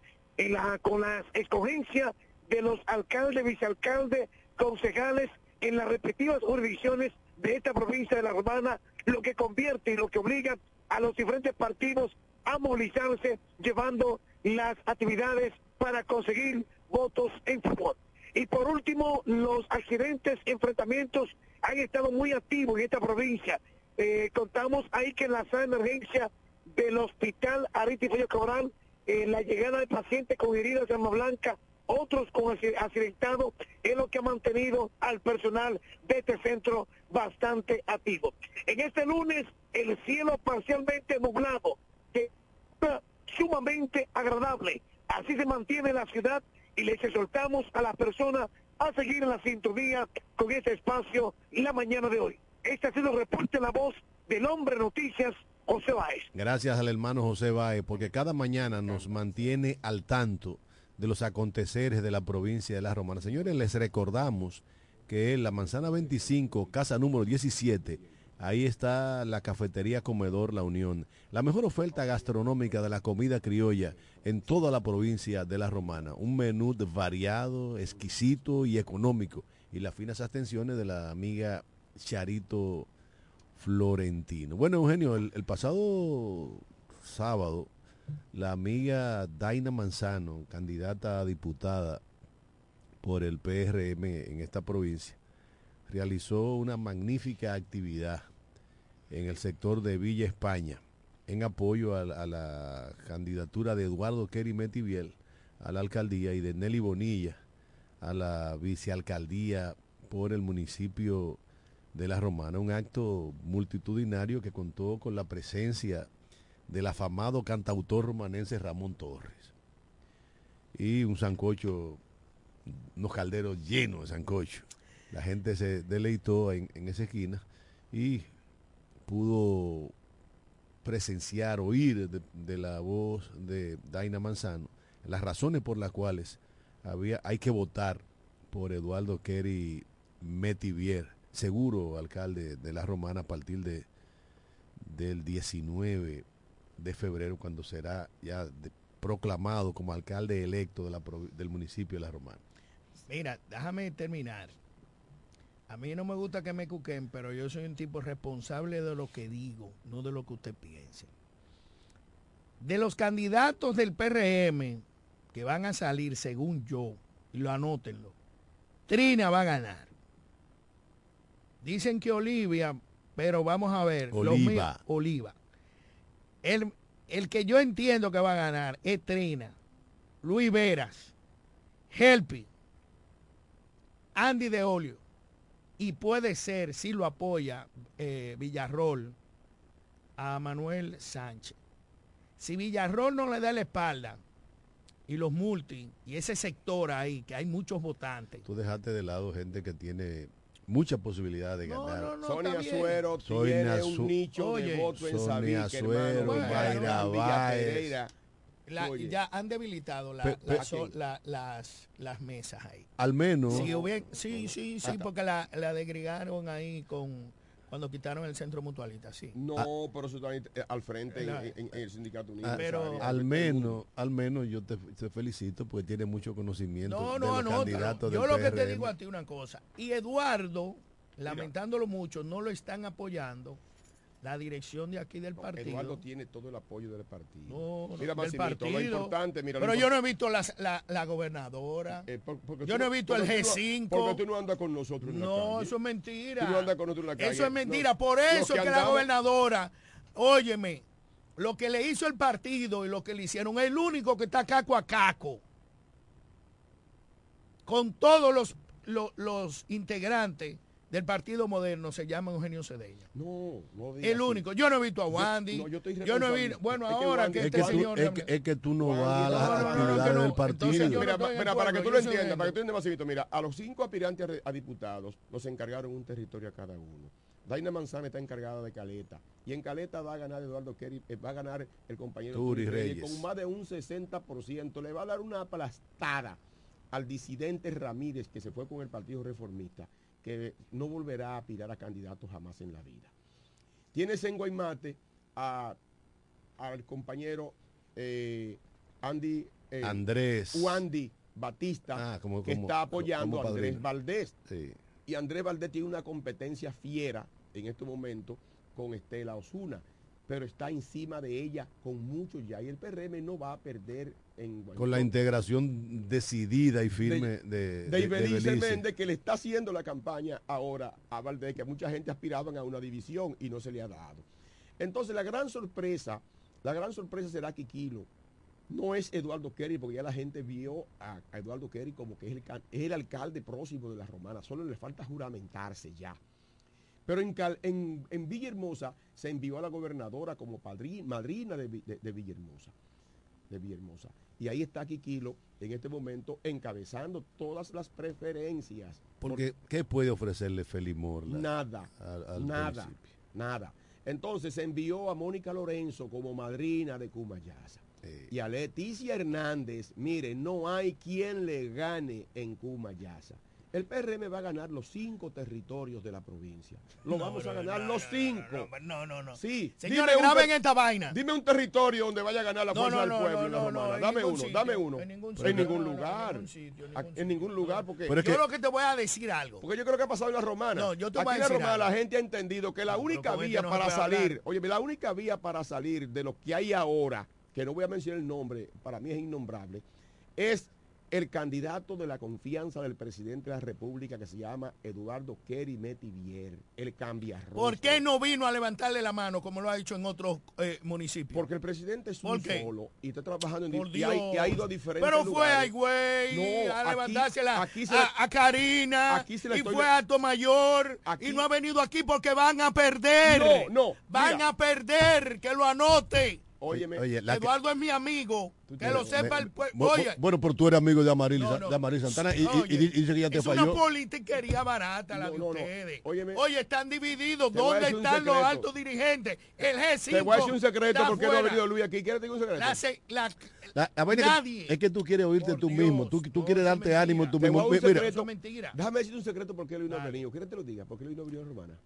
con la escogencia de los alcaldes, vicealcaldes, concejales en las respectivas jurisdicciones de esta provincia de la Romana, lo que convierte y lo que obliga a los diferentes partidos a movilizarse llevando las actividades para conseguir votos en favor. Y por último, los accidentes, enfrentamientos han estado muy activos en esta provincia. Eh, contamos ahí que en la sala de emergencia del hospital Ariti Follo Cabral, eh, la llegada de pacientes con heridas de arma blanca, otros con acci- accidentados, es lo que ha mantenido al personal de este centro bastante activo. En este lunes, el cielo parcialmente nublado, que sumamente agradable. Así se mantiene la ciudad y les exhortamos a las personas a seguir en la sintonía con este espacio la mañana de hoy. Este ha sido el reporte La Voz del Hombre Noticias, José Báez. Gracias al hermano José Baez, porque cada mañana nos mantiene al tanto de los aconteceres de la provincia de La Romana. Señores, les recordamos que en la manzana 25, casa número 17, ahí está la cafetería Comedor La Unión. La mejor oferta gastronómica de la comida criolla en toda la provincia de La Romana. Un menú variado, exquisito y económico. Y las finas atenciones de la amiga Charito Florentino. Bueno, Eugenio, el, el pasado sábado, la amiga Daina Manzano, candidata a diputada por el PRM en esta provincia, realizó una magnífica actividad en el sector de Villa España en apoyo a, la- candidatura de Eduardo Kerry Metiviel a la alcaldía y de Nelly Bonilla a la vicealcaldía por el municipio de La Romana, un acto multitudinario que contó con la presencia del afamado cantautor romanense Ramón Torres y un sancocho, unos calderos llenos de sancocho. La gente se deleitó en, esa esquina y pudo presenciar, oír de, la voz de Daina Manzano las razones por las cuales había, hay que votar por Eduardo Kerry Metivier, seguro alcalde de la Romana a partir de, del 19 de febrero, cuando será ya proclamado como alcalde electo del municipio de la Romana. Mira, déjame terminar. A mí no me gusta que me cuquen, pero yo soy un tipo responsable de lo que digo, no de lo que usted piense. De los candidatos del PRM que van a salir, según yo, y lo anótenlo, Trina va a ganar. Dicen que Olivia, pero vamos a ver. Oliva. Oliva. El, el que yo entiendo que va a ganar es Trina, Luis Veras, Helpi, Andy de Olio. Y puede ser, si lo apoya eh, Villarrol, a Manuel Sánchez. Si Villarrol no le da la espalda y los multi y ese sector ahí, que hay muchos votantes. Tú dejaste de lado gente que tiene mucha posibilidad de No, ganar. no, no, Sonia. Suero tiene un nicho Oye, de voto en Sonia Sabic, Suero, hermano. Mayra en Villa Báez. Pereira. La- ya han debilitado la- Pe- pe- la- so- la- las, las mesas ahí. Al menos, Si hubie- sí, sí, sí, porque la, la degregaron ahí con cuando quitaron el centro mutualista, sí. No, pero eso está ahí, eh, al frente en, La- en- en el sindicato unido. a- pero- al menos, al menos yo te, te felicito porque tiene mucho conocimiento No, de no, los anótalo. candidatos Yo del lo que te digo a ti una cosa. Y Eduardo, lamentándolo mucho, no lo están apoyando la dirección de aquí del partido. Eduardo tiene todo el apoyo del partido. No, mira, del Maximito, lo partido. importante, mira. lo Pero yo no he visto la, la gobernadora. eh, por- yo tú no he visto el porque tú no- G5. Porque tú no andas con nosotros en la No, calle. eso es mentira. Tú no andas con nosotros en la calle. Eso es mentira. No, Por eso que es la gobernadora, óyeme, lo que le hizo el partido y lo que le hicieron, el único que está caco a caco con todos los, los, los integrantes del Partido Moderno se llama Eugenio Cedeña. No, no digas El único. Yo no he visto a Wandy. no, yo estoy Yo no he visto. Bueno, Es ahora que Es este que, tú, señor. es, que, es que tú no vas a las no, no, no, no, actividades no. del partido. Entonces Mira, pa- para que tú lo entiendas, para que tú entiendas, Masivito, mira, a los cinco aspirantes a, diputados nos encargaron un territorio a cada uno. Daina Manzana está encargada de Caleta. Y en Caleta va a ganar Eduardo Kerry, eh, va a ganar el compañero Turi Reyes. con más de un 60%. Le va a dar una aplastada al disidente Ramírez que se fue con el Partido Reformista, que no volverá a aspirar a candidato jamás en la vida. Tienes en Guaymate a- al compañero eh, Andy eh, Andrés. Wandy Batista, Ah, como- que como- está apoyando a Andrés. Valdés. Sí. Y Andrés Valdés tiene una competencia fiera en este momento con Estela Osuna, pero está encima de ella con mucho ya. Y el PRM no va a perder en Con la integración decidida y firme de, de Ibelice Belice. Méndez, que le está haciendo la campaña ahora a Valdés, que mucha gente aspiraban a una división y no se le ha dado. Entonces la gran sorpresa, la gran sorpresa será que Kilo no es Eduardo Kerry, porque ya la gente vio a, a Eduardo Kerry como que es el, es el alcalde próximo de la Romana, solo le falta juramentarse ya. Pero en, Cal- en, en Villahermosa se envió a la gobernadora como padri- madrina de, de- de Villahermosa. De Villahermosa. Y ahí está Kikilo en este momento encabezando todas las preferencias. Porque, ¿qué puede ofrecerle Félix Morla? Nada, al- al nada, municipio? nada. Entonces se envió a Mónica Lorenzo como madrina de Cumayasa. Eh, Y a Leticia Hernández, mire, no hay quien le gane en Cumayasa. El PRM va a ganar los cinco territorios de la provincia. Lo No, vamos a ganar no, los cinco. No, no, no. Sí. Señores, graben esta vaina. Dime un territorio donde vaya a ganar la fuerza del pueblo no, no, romana. no, dame uno, sitio, dame uno. en ningún En ningún en lugar. ningún sitio, en ningún En ningún lugar, porque, Pero es Yo lo que te voy a decir algo. porque yo creo que ha pasado en la romana. No, yo te Aquí voy a en la decir romana algo. la gente ha entendido que la única este vía se para salir, oye, la única vía para salir de lo que hay ahora, que no voy a mencionar el nombre, para mí es innombrable, es el candidato de la confianza del presidente de la República que se llama Eduardo Kerry Metivier, el cambiarrostro. ¿Por qué no vino a levantarle la mano como lo ha hecho en otros eh, municipios? Porque el presidente es ¿Por un solo y está trabajando en y ha, y ha ido a diferentes Pero fue a Higüey No, a levantársela aquí se a, le- a Karina aquí se le y estoy fue a Alto Mayor Aquí- y no ha venido aquí porque van a perder. No, no, Van mira. a perder, que lo anote. Óyeme, Oye, la que- Eduardo es mi amigo, que lo sepa me- el pueblo. Oye, bueno, pero tú eres amigo de Amaril, No, no. de Amaril Santana y, y- Oye, y di- y dice que ya te es falló. una politiquería barata la de no, ustedes. Óyeme. Oye, están divididos. ¿Dónde decir están los altos dirigentes? El G5 te voy a decir un secreto porque no ha venido Luis aquí. ¿Quieres diga un secreto? La se- la- La- vaina es que- nadie. es que tú quieres oírte Por tú Dios, mismo, tú, tú quieres es darte mentira. ánimo tú Te mismo. Mira, es. Déjame decirte un secreto porque Luis no ha venido. ¿Quieres que te lo diga? ¿Por qué Luis no venido a la Romana?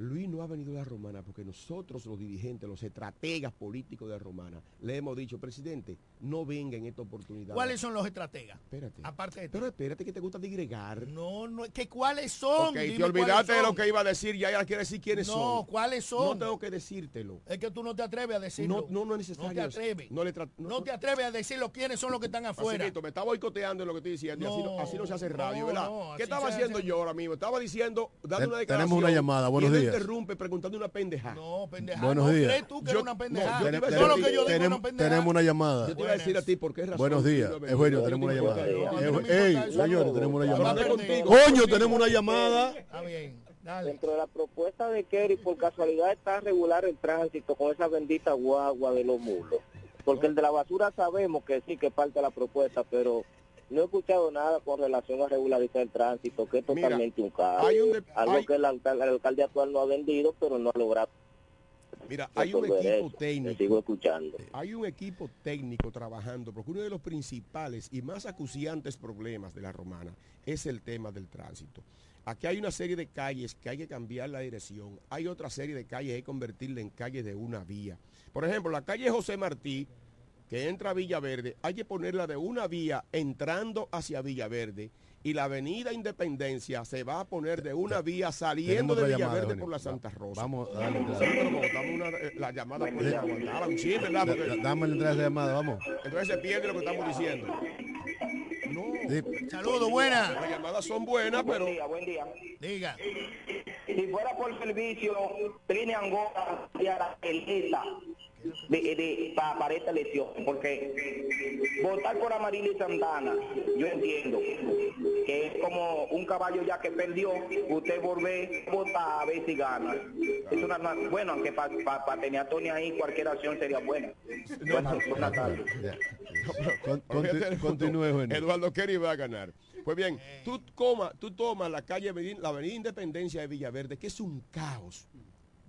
Luis no ha venido a la Romana porque nosotros, los dirigentes, los estrategas políticos de la Romana, le hemos dicho, presidente, no venga en esta oportunidad. ¿Cuáles son los estrategas? Espérate. Aparte de ti. Pero espérate que te gusta digregar. No, no, que cuáles son. Ok, Dime te olvidaste de lo que iba a decir, ya ya quiere decir quiénes No, son. ¿cuáles son? No tengo que decírtelo. Es que tú no te atreves a decirlo. No, no, no es necesario. No te atreves. No, le tra- No te atreves a decirlo quiénes son los que están afuera. Facilito, me está boicoteando en lo que estoy diciendo y así no, No, así no se hace radio, no, ¿verdad? no, ¿Qué estaba haciendo hace. yo ahora mismo? Estaba diciendo, dando una tenemos declaración. una llamada, buenos días. Interrumpe preguntando una pendeja. No, pendeja. Buenos no, días. ¿Crees tú que Yo- es una pendejada? no, yo te iba a Todo lo decir- que yo digo es tenemos, una pendejada. tenemos una llamada. Yo te iba a decir a ti por qué razón. Buenos días, venido. tenemos una llamada. Ey, señores, tenemos una llamada. Coño, tenemos una llamada. Está bien, dale. Dentro de la propuesta de Kerry, por casualidad está regular el tránsito con esa bendita guagua de los mulos. Porque el de la basura sabemos que sí, que parte de la propuesta, pero no he escuchado nada con relación a regularizar el tránsito, que es Mira, totalmente un de- Algo hay- que el, alcal- el alcalde actual no ha vendido, pero no ha logrado Mira, hay un equipo técnico. sigo escuchando. Hay un equipo técnico trabajando, porque uno de los principales y más acuciantes problemas de la romana es el tema del tránsito. Aquí hay una serie de calles que hay que cambiar la dirección. Hay otra serie de calles que hay que convertirla en calles de una vía. Por ejemplo, la calle José Martí, que entra a Villaverde, hay que ponerla de una vía entrando hacia Villaverde. Y la avenida Independencia se va a poner de una vía saliendo de llamada, Villaverde Eugenio. por la Santa Rosa. Vamos a darle Sí, entrada. pero como estamos una, eh, la llamada puede aguantar un ¿verdad? Da- Porque da- Dame la llamada, vamos. entonces se pierde lo que estamos diciendo. No, Sí. Saludos, buena. las llamadas son buenas, pero Buen día, buen día. Diga. Si fuera por servicio, Trini Angora sería la elita de, de, pa- para esta elección, porque votar por Amarili Santana, yo entiendo que es como un caballo ya que perdió, usted volver a votar a ver si gana. Es una, una- bueno, aunque para tener a Tony ahí cualquier acción sería buena. Buenas, buenas tardes. Con- Porque conti- continúe. Eduardo Kerry va a ganar. Pues bien, tú, coma, tú tomas la calle, Avenida- la avenida Independencia de Villaverde, que es un caos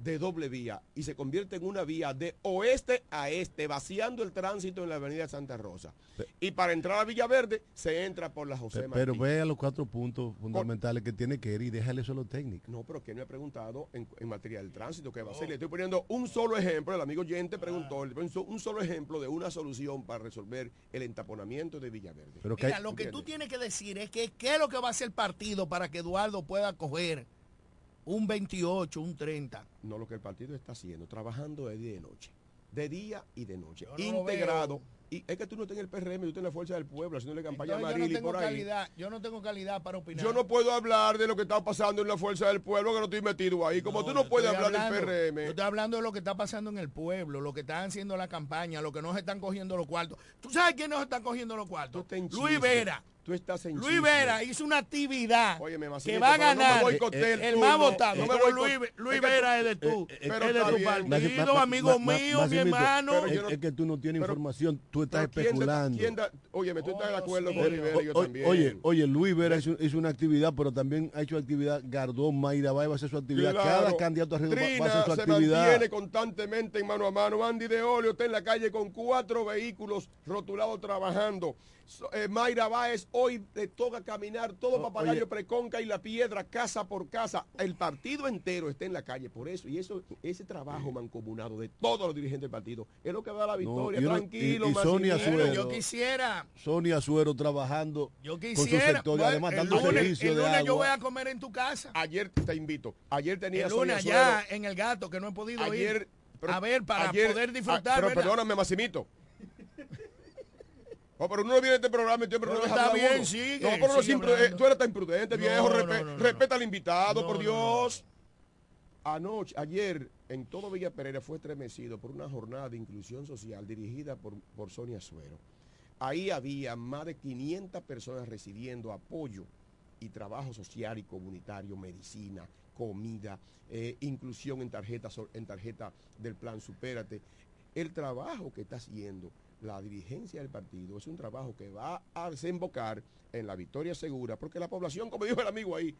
de doble vía, y se convierte en una vía de oeste a este, vaciando el tránsito en la avenida Santa Rosa. Y para entrar a Villaverde, se entra por la José Martí. Pero ve a los cuatro puntos fundamentales que tiene que ir y déjale eso a los técnicos. No, pero que no he preguntado en, en materia del tránsito qué va a hacer. Le estoy poniendo un solo ejemplo. El amigo Yente preguntó, le un solo ejemplo de una solución para resolver el entaponamiento de Villaverde. Pero que Mira, hay- lo que tú tienes que decir es que qué es lo que va a hacer el partido para que Eduardo pueda coger un 28, un 30. No, lo que el partido está haciendo, trabajando de día y de noche. De día y de noche. Yo no integrado. Y es que tú no estás en el PRM, tú estás en la Fuerza del Pueblo, haciéndole campaña Entonces, a yo no tengo por ahí. calidad, yo no tengo calidad para opinar. Yo no puedo hablar de lo que está pasando en la Fuerza del Pueblo, que no estoy metido ahí. Como tú no yo puedes hablar hablando- del Yo PRM. estoy hablando de lo que está pasando en el pueblo, lo que están haciendo la campaña, lo que no se están cogiendo los cuartos. ¿Tú sabes quién no se están cogiendo los cuartos? Luis. Vera. Tú estás en Luis chisme. Vera hizo una actividad Óyeme, que Macito, va a pero no me ganar el, más votado. no me pero boicot- Luis, es Luis que Vera es de tú, pero es de tu bien. partido, Ma- amigo ma- ma- mío, mi hermano. Es, yo no- es que tú no tienes pero- información, tú estás Pero ¿quién de- especulando. quién da- Oye, me tú estás de acuerdo con Dios Rivera y yo también. Oye, oye, Luis Vera hizo, hizo una actividad, pero también ha hecho actividad. Gardón, Mayra va a hacer su actividad. Claro. Cada candidato arriba va- va a Trina hacer su se actividad. mantiene constantemente en mano a mano. Andy de Olio está en la calle con cuatro vehículos rotulados trabajando. Eh, Mayra Báez hoy le toca caminar todo Papagayo oye. Preconca y la piedra casa por casa. El partido entero está en la calle por eso. Y eso, ese trabajo mancomunado de todos los dirigentes del partido es lo que da la victoria. Tranquilo, y- y Sonia. Pero Suero. yo quisiera, Sonia Suero trabajando yo con su quisiera. sector y bueno, además el dando lunes, servicio el de lunes agua. yo voy a comer en tu casa. Ayer te invito. Ayer tenía El Sonia lunes Suero. allá en el gato que no he podido Ayer, ir. pero a ver, para ayer- poder ah, disfrutar. pero ¿verdad? perdóname, Massimito. Oh, pero uno no viene a este programa y siempre no deja está bien, sigue, No, pero no siempre, eh, tú eres tan imprudente, No, viejo. respe- no, respeta al invitado, por Dios. Anoche, ayer, en todo Villa Pereira fue estremecido por una jornada de inclusión social dirigida por, por Sonia Suero. Ahí había más de 500 personas recibiendo apoyo y trabajo social y comunitario, medicina, comida, eh, inclusión en tarjeta, en tarjeta del plan Supérate. El trabajo que está haciendo la dirigencia del partido es un trabajo que va a desembocar en la victoria segura, porque la población, como dijo el amigo ahí,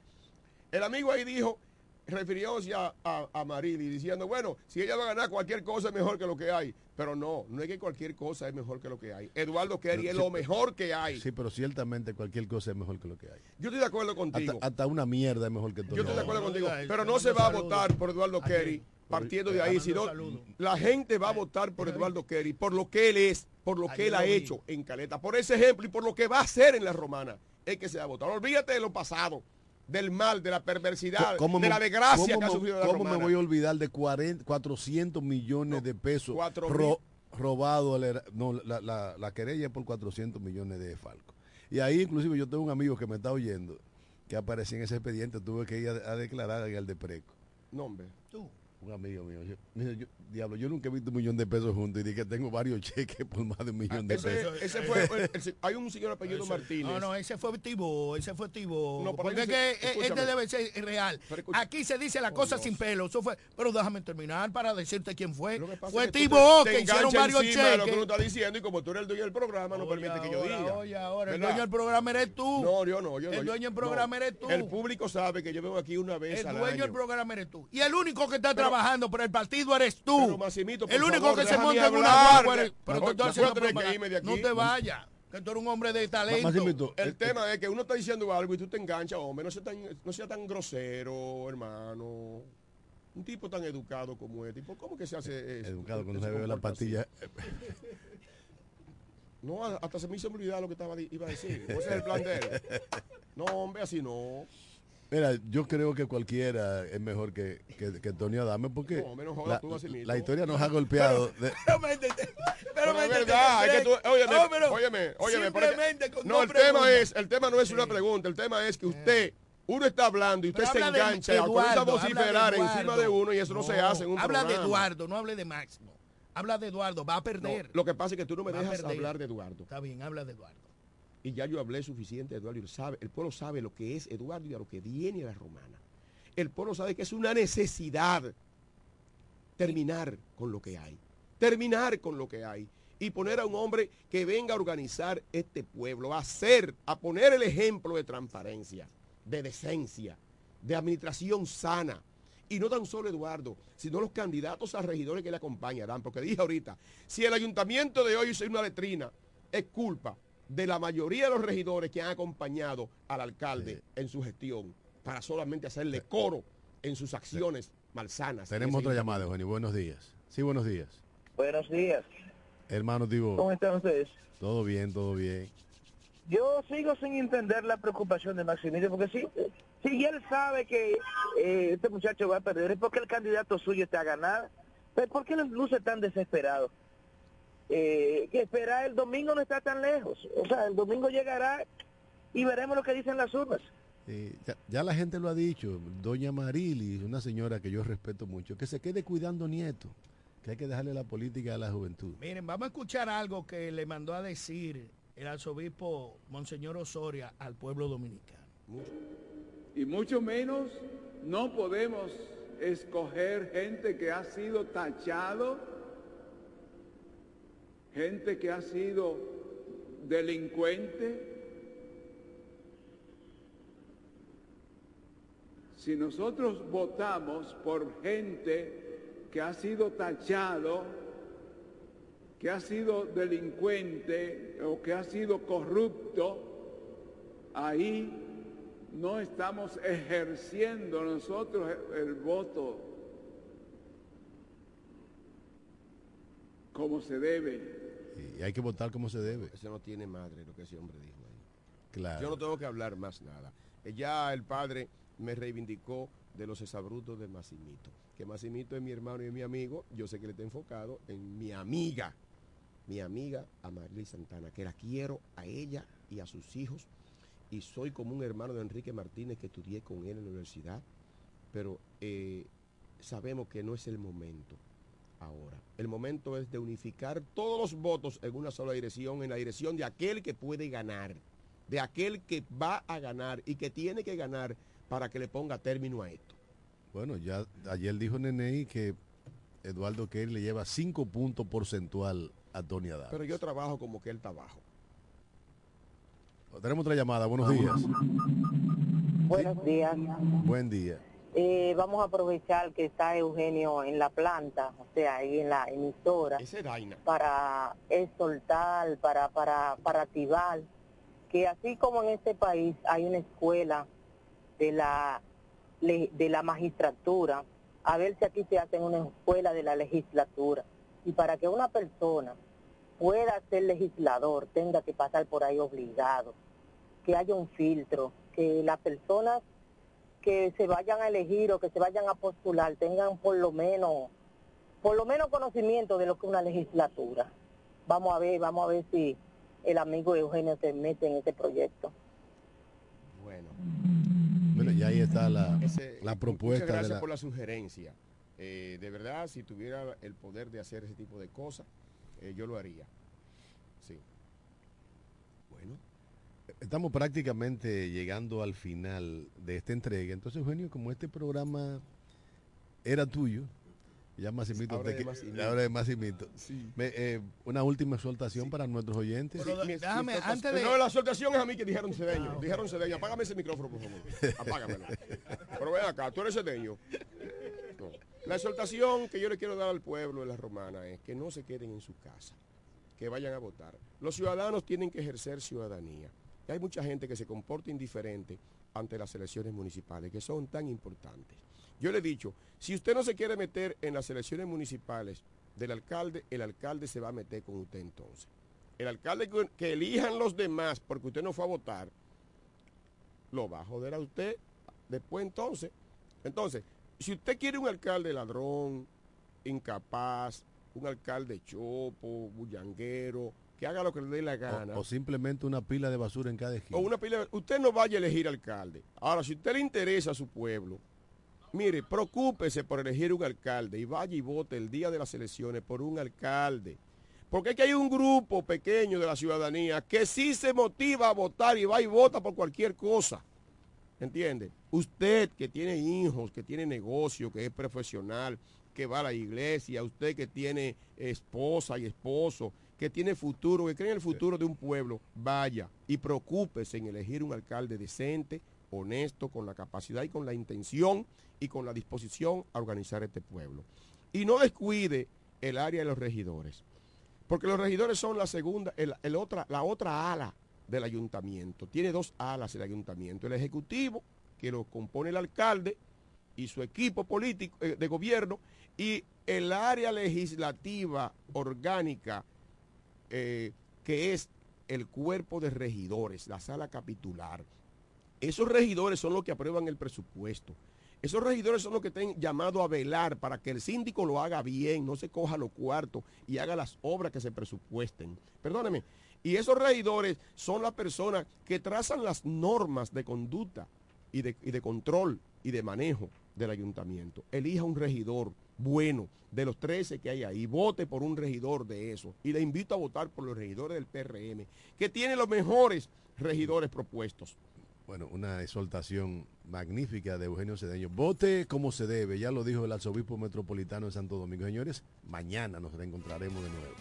el amigo ahí dijo, refirióse a, a, a Marili diciendo, bueno, si ella va a ganar cualquier cosa es mejor que lo que hay. Pero no, no es que cualquier cosa es mejor que lo que hay. Eduardo Kerry es Sí, lo mejor que hay. Sí, pero ciertamente cualquier cosa es mejor que lo que hay. Yo estoy de acuerdo contigo. Hasta, hasta una mierda es mejor que todo. Yo estoy de acuerdo No, contigo. Pero te no se va a votar por Eduardo. Kerry partiendo de ahí, sino la gente va a votar por Eduardo Kerry, por lo que él es, por lo que él ha hecho en Caleta, por ese ejemplo y por lo que va a hacer en la romana. Es que se va a votar. Olvídate de lo pasado, del mal, de la perversidad, ¿Cómo de me- la desgracia cómo que ha me- sufrido la ¿Cómo romana. me voy a olvidar de 40, 400 millones No, de pesos ro- robados? al era- No, la, la, la querella es por 400 millones de Falco. Y ahí inclusive yo tengo un amigo que me está oyendo, que aparecía en ese expediente, tuve que ir a, a declarar en el de Preco. No, hombre. Tú. Un amigo mío. Yo, mira, yo- diablo, yo nunca he visto un millón de pesos juntos y dije que tengo varios cheques por más de un millón de Ese, pesos. ese fue, el- el- hay un señor apellido Ese- Martínez. No, no, ese fue Tibo, ese fue Tibo. No, porque que escúchame. este debe ser real. Aquí se dice la Por cosa Dios. sin pelo. Eso fue, pero déjame terminar para decirte quién fue. Fue es que te- que hicieron varios de lo que uno cheques. está diciendo y como tú eres el dueño del programa, no Oye, permite que yo diga. Oye, ahora, el dueño del programa eres tú. No, yo no. Yo no. El dueño del programa eres tú. El público sabe que yo vengo aquí una vez El dueño del programa eres tú. Y el único que está Pero- trabajando por el partido eres tú. Pero, Massimito, el único favor, que se monta en una guagua eres- Pero. No te vayas. Que tú eres un hombre de talento. El tema es que uno está diciendo algo y tú te enganchas, hombre, no sea tan, no sea tan grosero, hermano. Un tipo tan educado como este, tipo, ¿cómo que se hace eso? Educado cuando se bebe la pastilla. No, hasta se me hizo olvidar lo que estaba iba a decir. Ese es el plan de él. No, hombre, así no. Mira, yo creo que cualquiera es mejor que, que, que Tony Adame porque No, menos joda la, tú, Maximito. la historia nos ha golpeado. de- Pero métete. Pero Pero es métete verdad, es que tú, óyeme, No, pero óyeme, pero con no, el tema es, el tema no es una pregunta, el tema es que usted, uno está hablando y usted Pero se de engancha y comienza a Eduardo, vociferar de encima de Eduardo. uno y eso no, se hace en un Habla de. Eduardo, no hable de Máximo. Habla de Eduardo, va a No, perder. lo que pasa es que tú no me Va dejas hablar de Eduardo. Está bien, habla de Eduardo. Y ya yo hablé suficiente de Eduardo. el pueblo sabe lo que es Eduardo y a lo que viene la romana. El pueblo sabe que es una necesidad terminar con lo que hay. Terminar con lo que hay. Y poner a un hombre que venga a organizar este pueblo, a hacer, a poner el ejemplo de transparencia, de decencia, de administración sana. Y no tan solo Eduardo, sino los candidatos a regidores que le acompañarán. Porque dije ahorita, si el ayuntamiento de hoy es una letrina, es culpa de la mayoría de los regidores que han acompañado al alcalde en su gestión para solamente hacerle coro en sus acciones malsanas. Tenemos en otra llamada, Eugenio. Buenos días. Sí, buenos días. Buenos días. Hermano Tibo. ¿Cómo están ustedes? Todo bien, todo bien. Yo sigo sin entender la preocupación de Maximilio, porque si, si él sabe que eh, este muchacho va a perder, es porque el candidato suyo está a ganar. Pero ¿por qué luce tan desesperado? Eh, que esperar el domingo no está tan lejos. O sea, el domingo llegará y veremos lo que dicen las urnas. Eh, ya, ya la gente lo ha dicho. Doña Marili, una señora que yo respeto mucho, que se quede cuidando nietos. Que hay que dejarle la política a la juventud. Miren, vamos a escuchar algo que le mandó a decir el arzobispo Monseñor Osoria al pueblo dominicano. Y mucho menos no podemos escoger gente que ha sido tachado, gente que ha sido delincuente. Si nosotros votamos por gente que ha sido tachado, que ha sido delincuente o que ha sido corrupto, ahí no estamos ejerciendo nosotros el voto como se debe. Y hay que votar como se debe. Eso no tiene madre lo que ese hombre dijo ahí. Claro. Yo no tengo que hablar más nada. Eh, Ya el padre me reivindicó de los exabrutos de Massimito. Que Massimito es mi hermano y es mi amigo. Yo sé que él está enfocado en mi amiga, mi amiga Amarly Santana, que la quiero a ella y a sus hijos. Y soy como un hermano de Enrique Martínez que estudié con él en la universidad. Pero eh, sabemos que no es el momento ahora. El momento es de unificar todos los votos en una sola dirección, en la dirección de aquel que puede ganar, de aquel que va a ganar y que tiene que ganar para que le ponga término a esto. Bueno, ya ayer dijo Nenei que Eduardo Kerry le lleva 5 puntos porcentual a Tony Adams. Pero yo trabajo como que él está abajo. Tenemos otra llamada. Buenos días. Buenos días. Buen día. Eh, vamos a aprovechar que está Eugenio en la planta, o sea, ahí en la emisora, para exhortar, para, para, para activar, que así como en este país hay una escuela de la, de la magistratura, a ver si aquí se hace una escuela de la legislatura. Y para que una persona pueda ser legislador, tenga que pasar por ahí obligado, que haya un filtro, que las personas que se vayan a elegir o que se vayan a postular tengan por lo menos por lo menos conocimiento de lo que es una legislatura. Vamos a ver, vamos a ver si el amigo Eugenio se mete en este proyecto. Bueno. Bueno, y ahí está la, Ese- la Muchas propuesta de gracias la, por la sugerencia. Eh, de verdad, si tuviera el poder de hacer ese tipo de cosas, eh, yo lo haría. Sí. Bueno. Estamos prácticamente llegando al final de esta entrega. Entonces, Eugenio, como este programa era tuyo, ya Ahora de que- Massimito. ahora de. Me- eh, una última exhortación para nuestros oyentes. Sí, mi- déjame, mi- antes de- No, la soltación es a mí que dijeron cedeño. Dijeron cedeño. Apágame ese micrófono, por favor. Apágamelo. Pero ven acá, tú eres cedeño. No. La exhortación que yo le quiero dar al pueblo de la romana es que no se queden en su casa, que vayan a votar. Los ciudadanos tienen que ejercer ciudadanía. Hay mucha gente que se comporta indiferente ante las elecciones municipales, que son tan importantes. Yo le he dicho, si usted no se quiere meter en las elecciones municipales del alcalde, el alcalde se va a meter con usted entonces. El alcalde que elijan los demás porque usted no fue a votar, lo va a joder a usted después entonces. Entonces, si usted quiere un alcalde ladrón, incapaz, un alcalde chopo, bullanguero, que haga lo que le dé la gana. O, o simplemente una pila de basura en cada esquina. O una pila. Usted no vaya a elegir alcalde. Ahora, si usted le interesa a su pueblo, mire, preocúpese por elegir un alcalde y vaya y vote el día de las elecciones por un alcalde. Porque es que hay un grupo pequeño de la ciudadanía que sí se motiva a votar y va y vota por cualquier cosa. ¿Entiende? Usted que tiene hijos, que tiene negocio, que es profesional, que va a la iglesia, usted que tiene esposa y esposo, que tiene futuro, que cree en el futuro de un pueblo, vaya y preocúpese en elegir un alcalde decente, honesto, con la capacidad y con la intención y con la disposición a organizar este pueblo. Y no descuide el área de los regidores, porque los regidores son la segunda, el, el otra, la otra ala del ayuntamiento. Tiene dos alas el ayuntamiento, el ejecutivo, que lo compone el alcalde y su equipo político eh, de gobierno, y el área legislativa orgánica, eh, que es el cuerpo de regidores, la sala capitular. Esos regidores son los que aprueban el presupuesto. Esos regidores son los que están llamados a velar para que el síndico lo haga bien, no se coja los cuartos y haga las obras que se presupuesten. Perdóneme. Y esos regidores son las personas que trazan las normas de conducta y de, y de control y de manejo del ayuntamiento. Elija un regidor bueno de los 13 que hay ahí. Vote por un regidor de eso. Y le invito a votar por los regidores del PRM, que tienen los mejores regidores propuestos. Bueno, una exhortación magnífica de Eugenio Cedeño. Vote como se debe, ya lo dijo el arzobispo metropolitano de Santo Domingo. Señores, mañana nos reencontraremos de nuevo.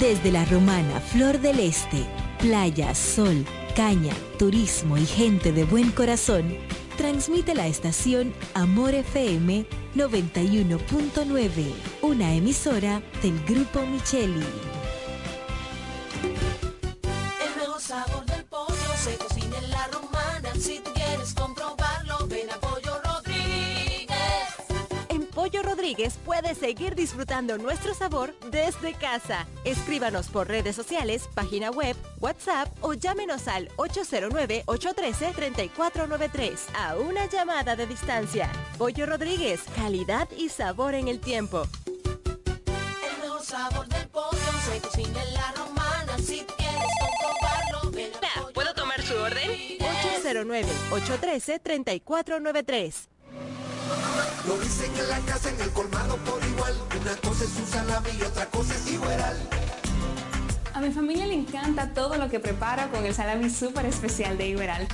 Desde la romana Flor del Este, playa, sol, caña, turismo y gente de buen corazón, transmite la estación Amor FM 91.9, una emisora del Grupo Micheli. Rodríguez puedes seguir disfrutando nuestro sabor desde casa. Escríbanos por redes sociales, página web, WhatsApp o llámenos al 809-813-3493 a una llamada de distancia. Pollo Rodríguez, calidad y sabor en el tiempo. El mejor sabor del pollo se cocina en la romana. Si quieres comprobarlo, ven a Pollo ¿Puedo tomar su orden? 809-813-3493. Lo dicen en la casa, en el colmado por igual. Una cosa es un salami y otra cosa es igual. A mi familia le encanta todo lo que preparo con el salami súper especial de Iberal.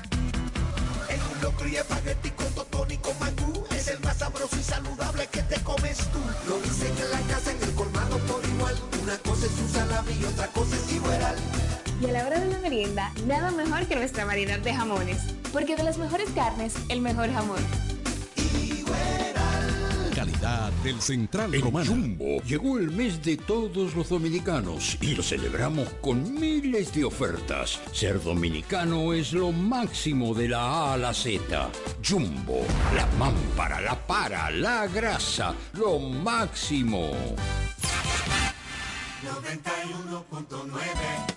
En un locro y espagueti con totón y con mangú. Es el más sabroso y saludable que te comes tú. Lo dicen en la casa, en el colmado por igual. Una cosa es un salami y otra cosa es igual. Y a la hora de la merienda, nada mejor que nuestra variedad de jamones. Porque de las mejores carnes, el mejor jamón. Calidad del Central Romano. Jumbo llegó el mes de todos los dominicanos y lo celebramos con miles de ofertas. Ser dominicano es lo máximo de la A a la Z. Jumbo, la mámpara, la para, la grasa, lo máximo. 91.9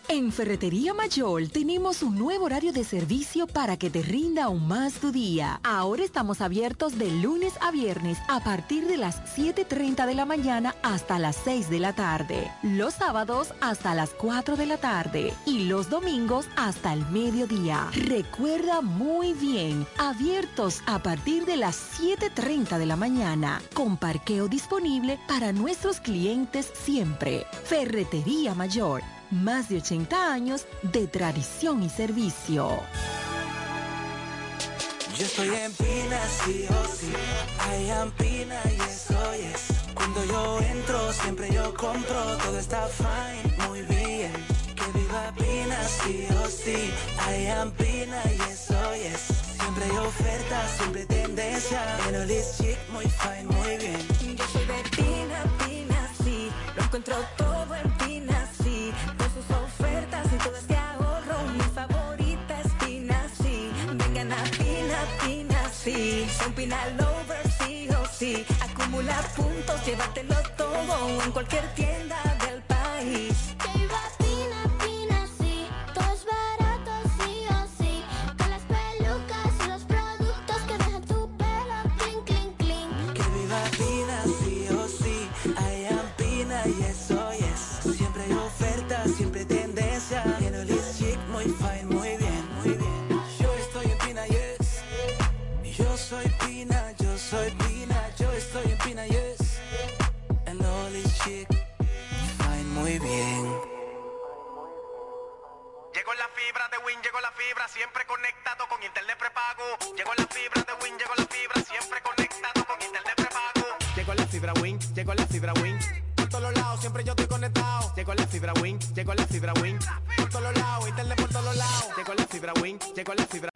En Ferretería Mayor tenemos un nuevo horario de servicio para que te rinda aún más tu día. Ahora estamos abiertos de lunes a viernes a partir de las 7.30 de la mañana hasta las 6 de la tarde. Los sábados hasta las 4 de la tarde y los domingos hasta el mediodía. Recuerda muy bien, abiertos a partir de las 7.30 de la mañana, con parqueo disponible para nuestros clientes siempre. Ferretería Mayor, más de 80 años de tradición y servicio. Yo estoy en Pina, sí o sí. I am Pina y eso es. Cuando yo entro, siempre yo compro. Todo está fine, muy bien. Que viva Pina, sí o sí. I am Pina y eso es. Siempre hay ofertas, siempre tendencia. En this chic, muy fine, muy bien. Yo soy de encuentro todo en sí. Con sus ofertas y todo este ahorro. Mi favorita es Pina, sí. Vengan a Pina, Pina, sí. Son Pina lovers, sí o sí. Acumula puntos, llévatelo todo en cualquier tienda del país. Fibra, siempre conectado con internet prepago. Llegó la fibra de Win, llegó la fibra, siempre conectado con internet prepago. Llegó la fibra Win, llegó la fibra Win. Por todos lados, siempre yo estoy conectado. Llegó la fibra Win, llegó la fibra Win. Por todos lados, internet por todos lados. Llegó la fibra Win, llegó la fibra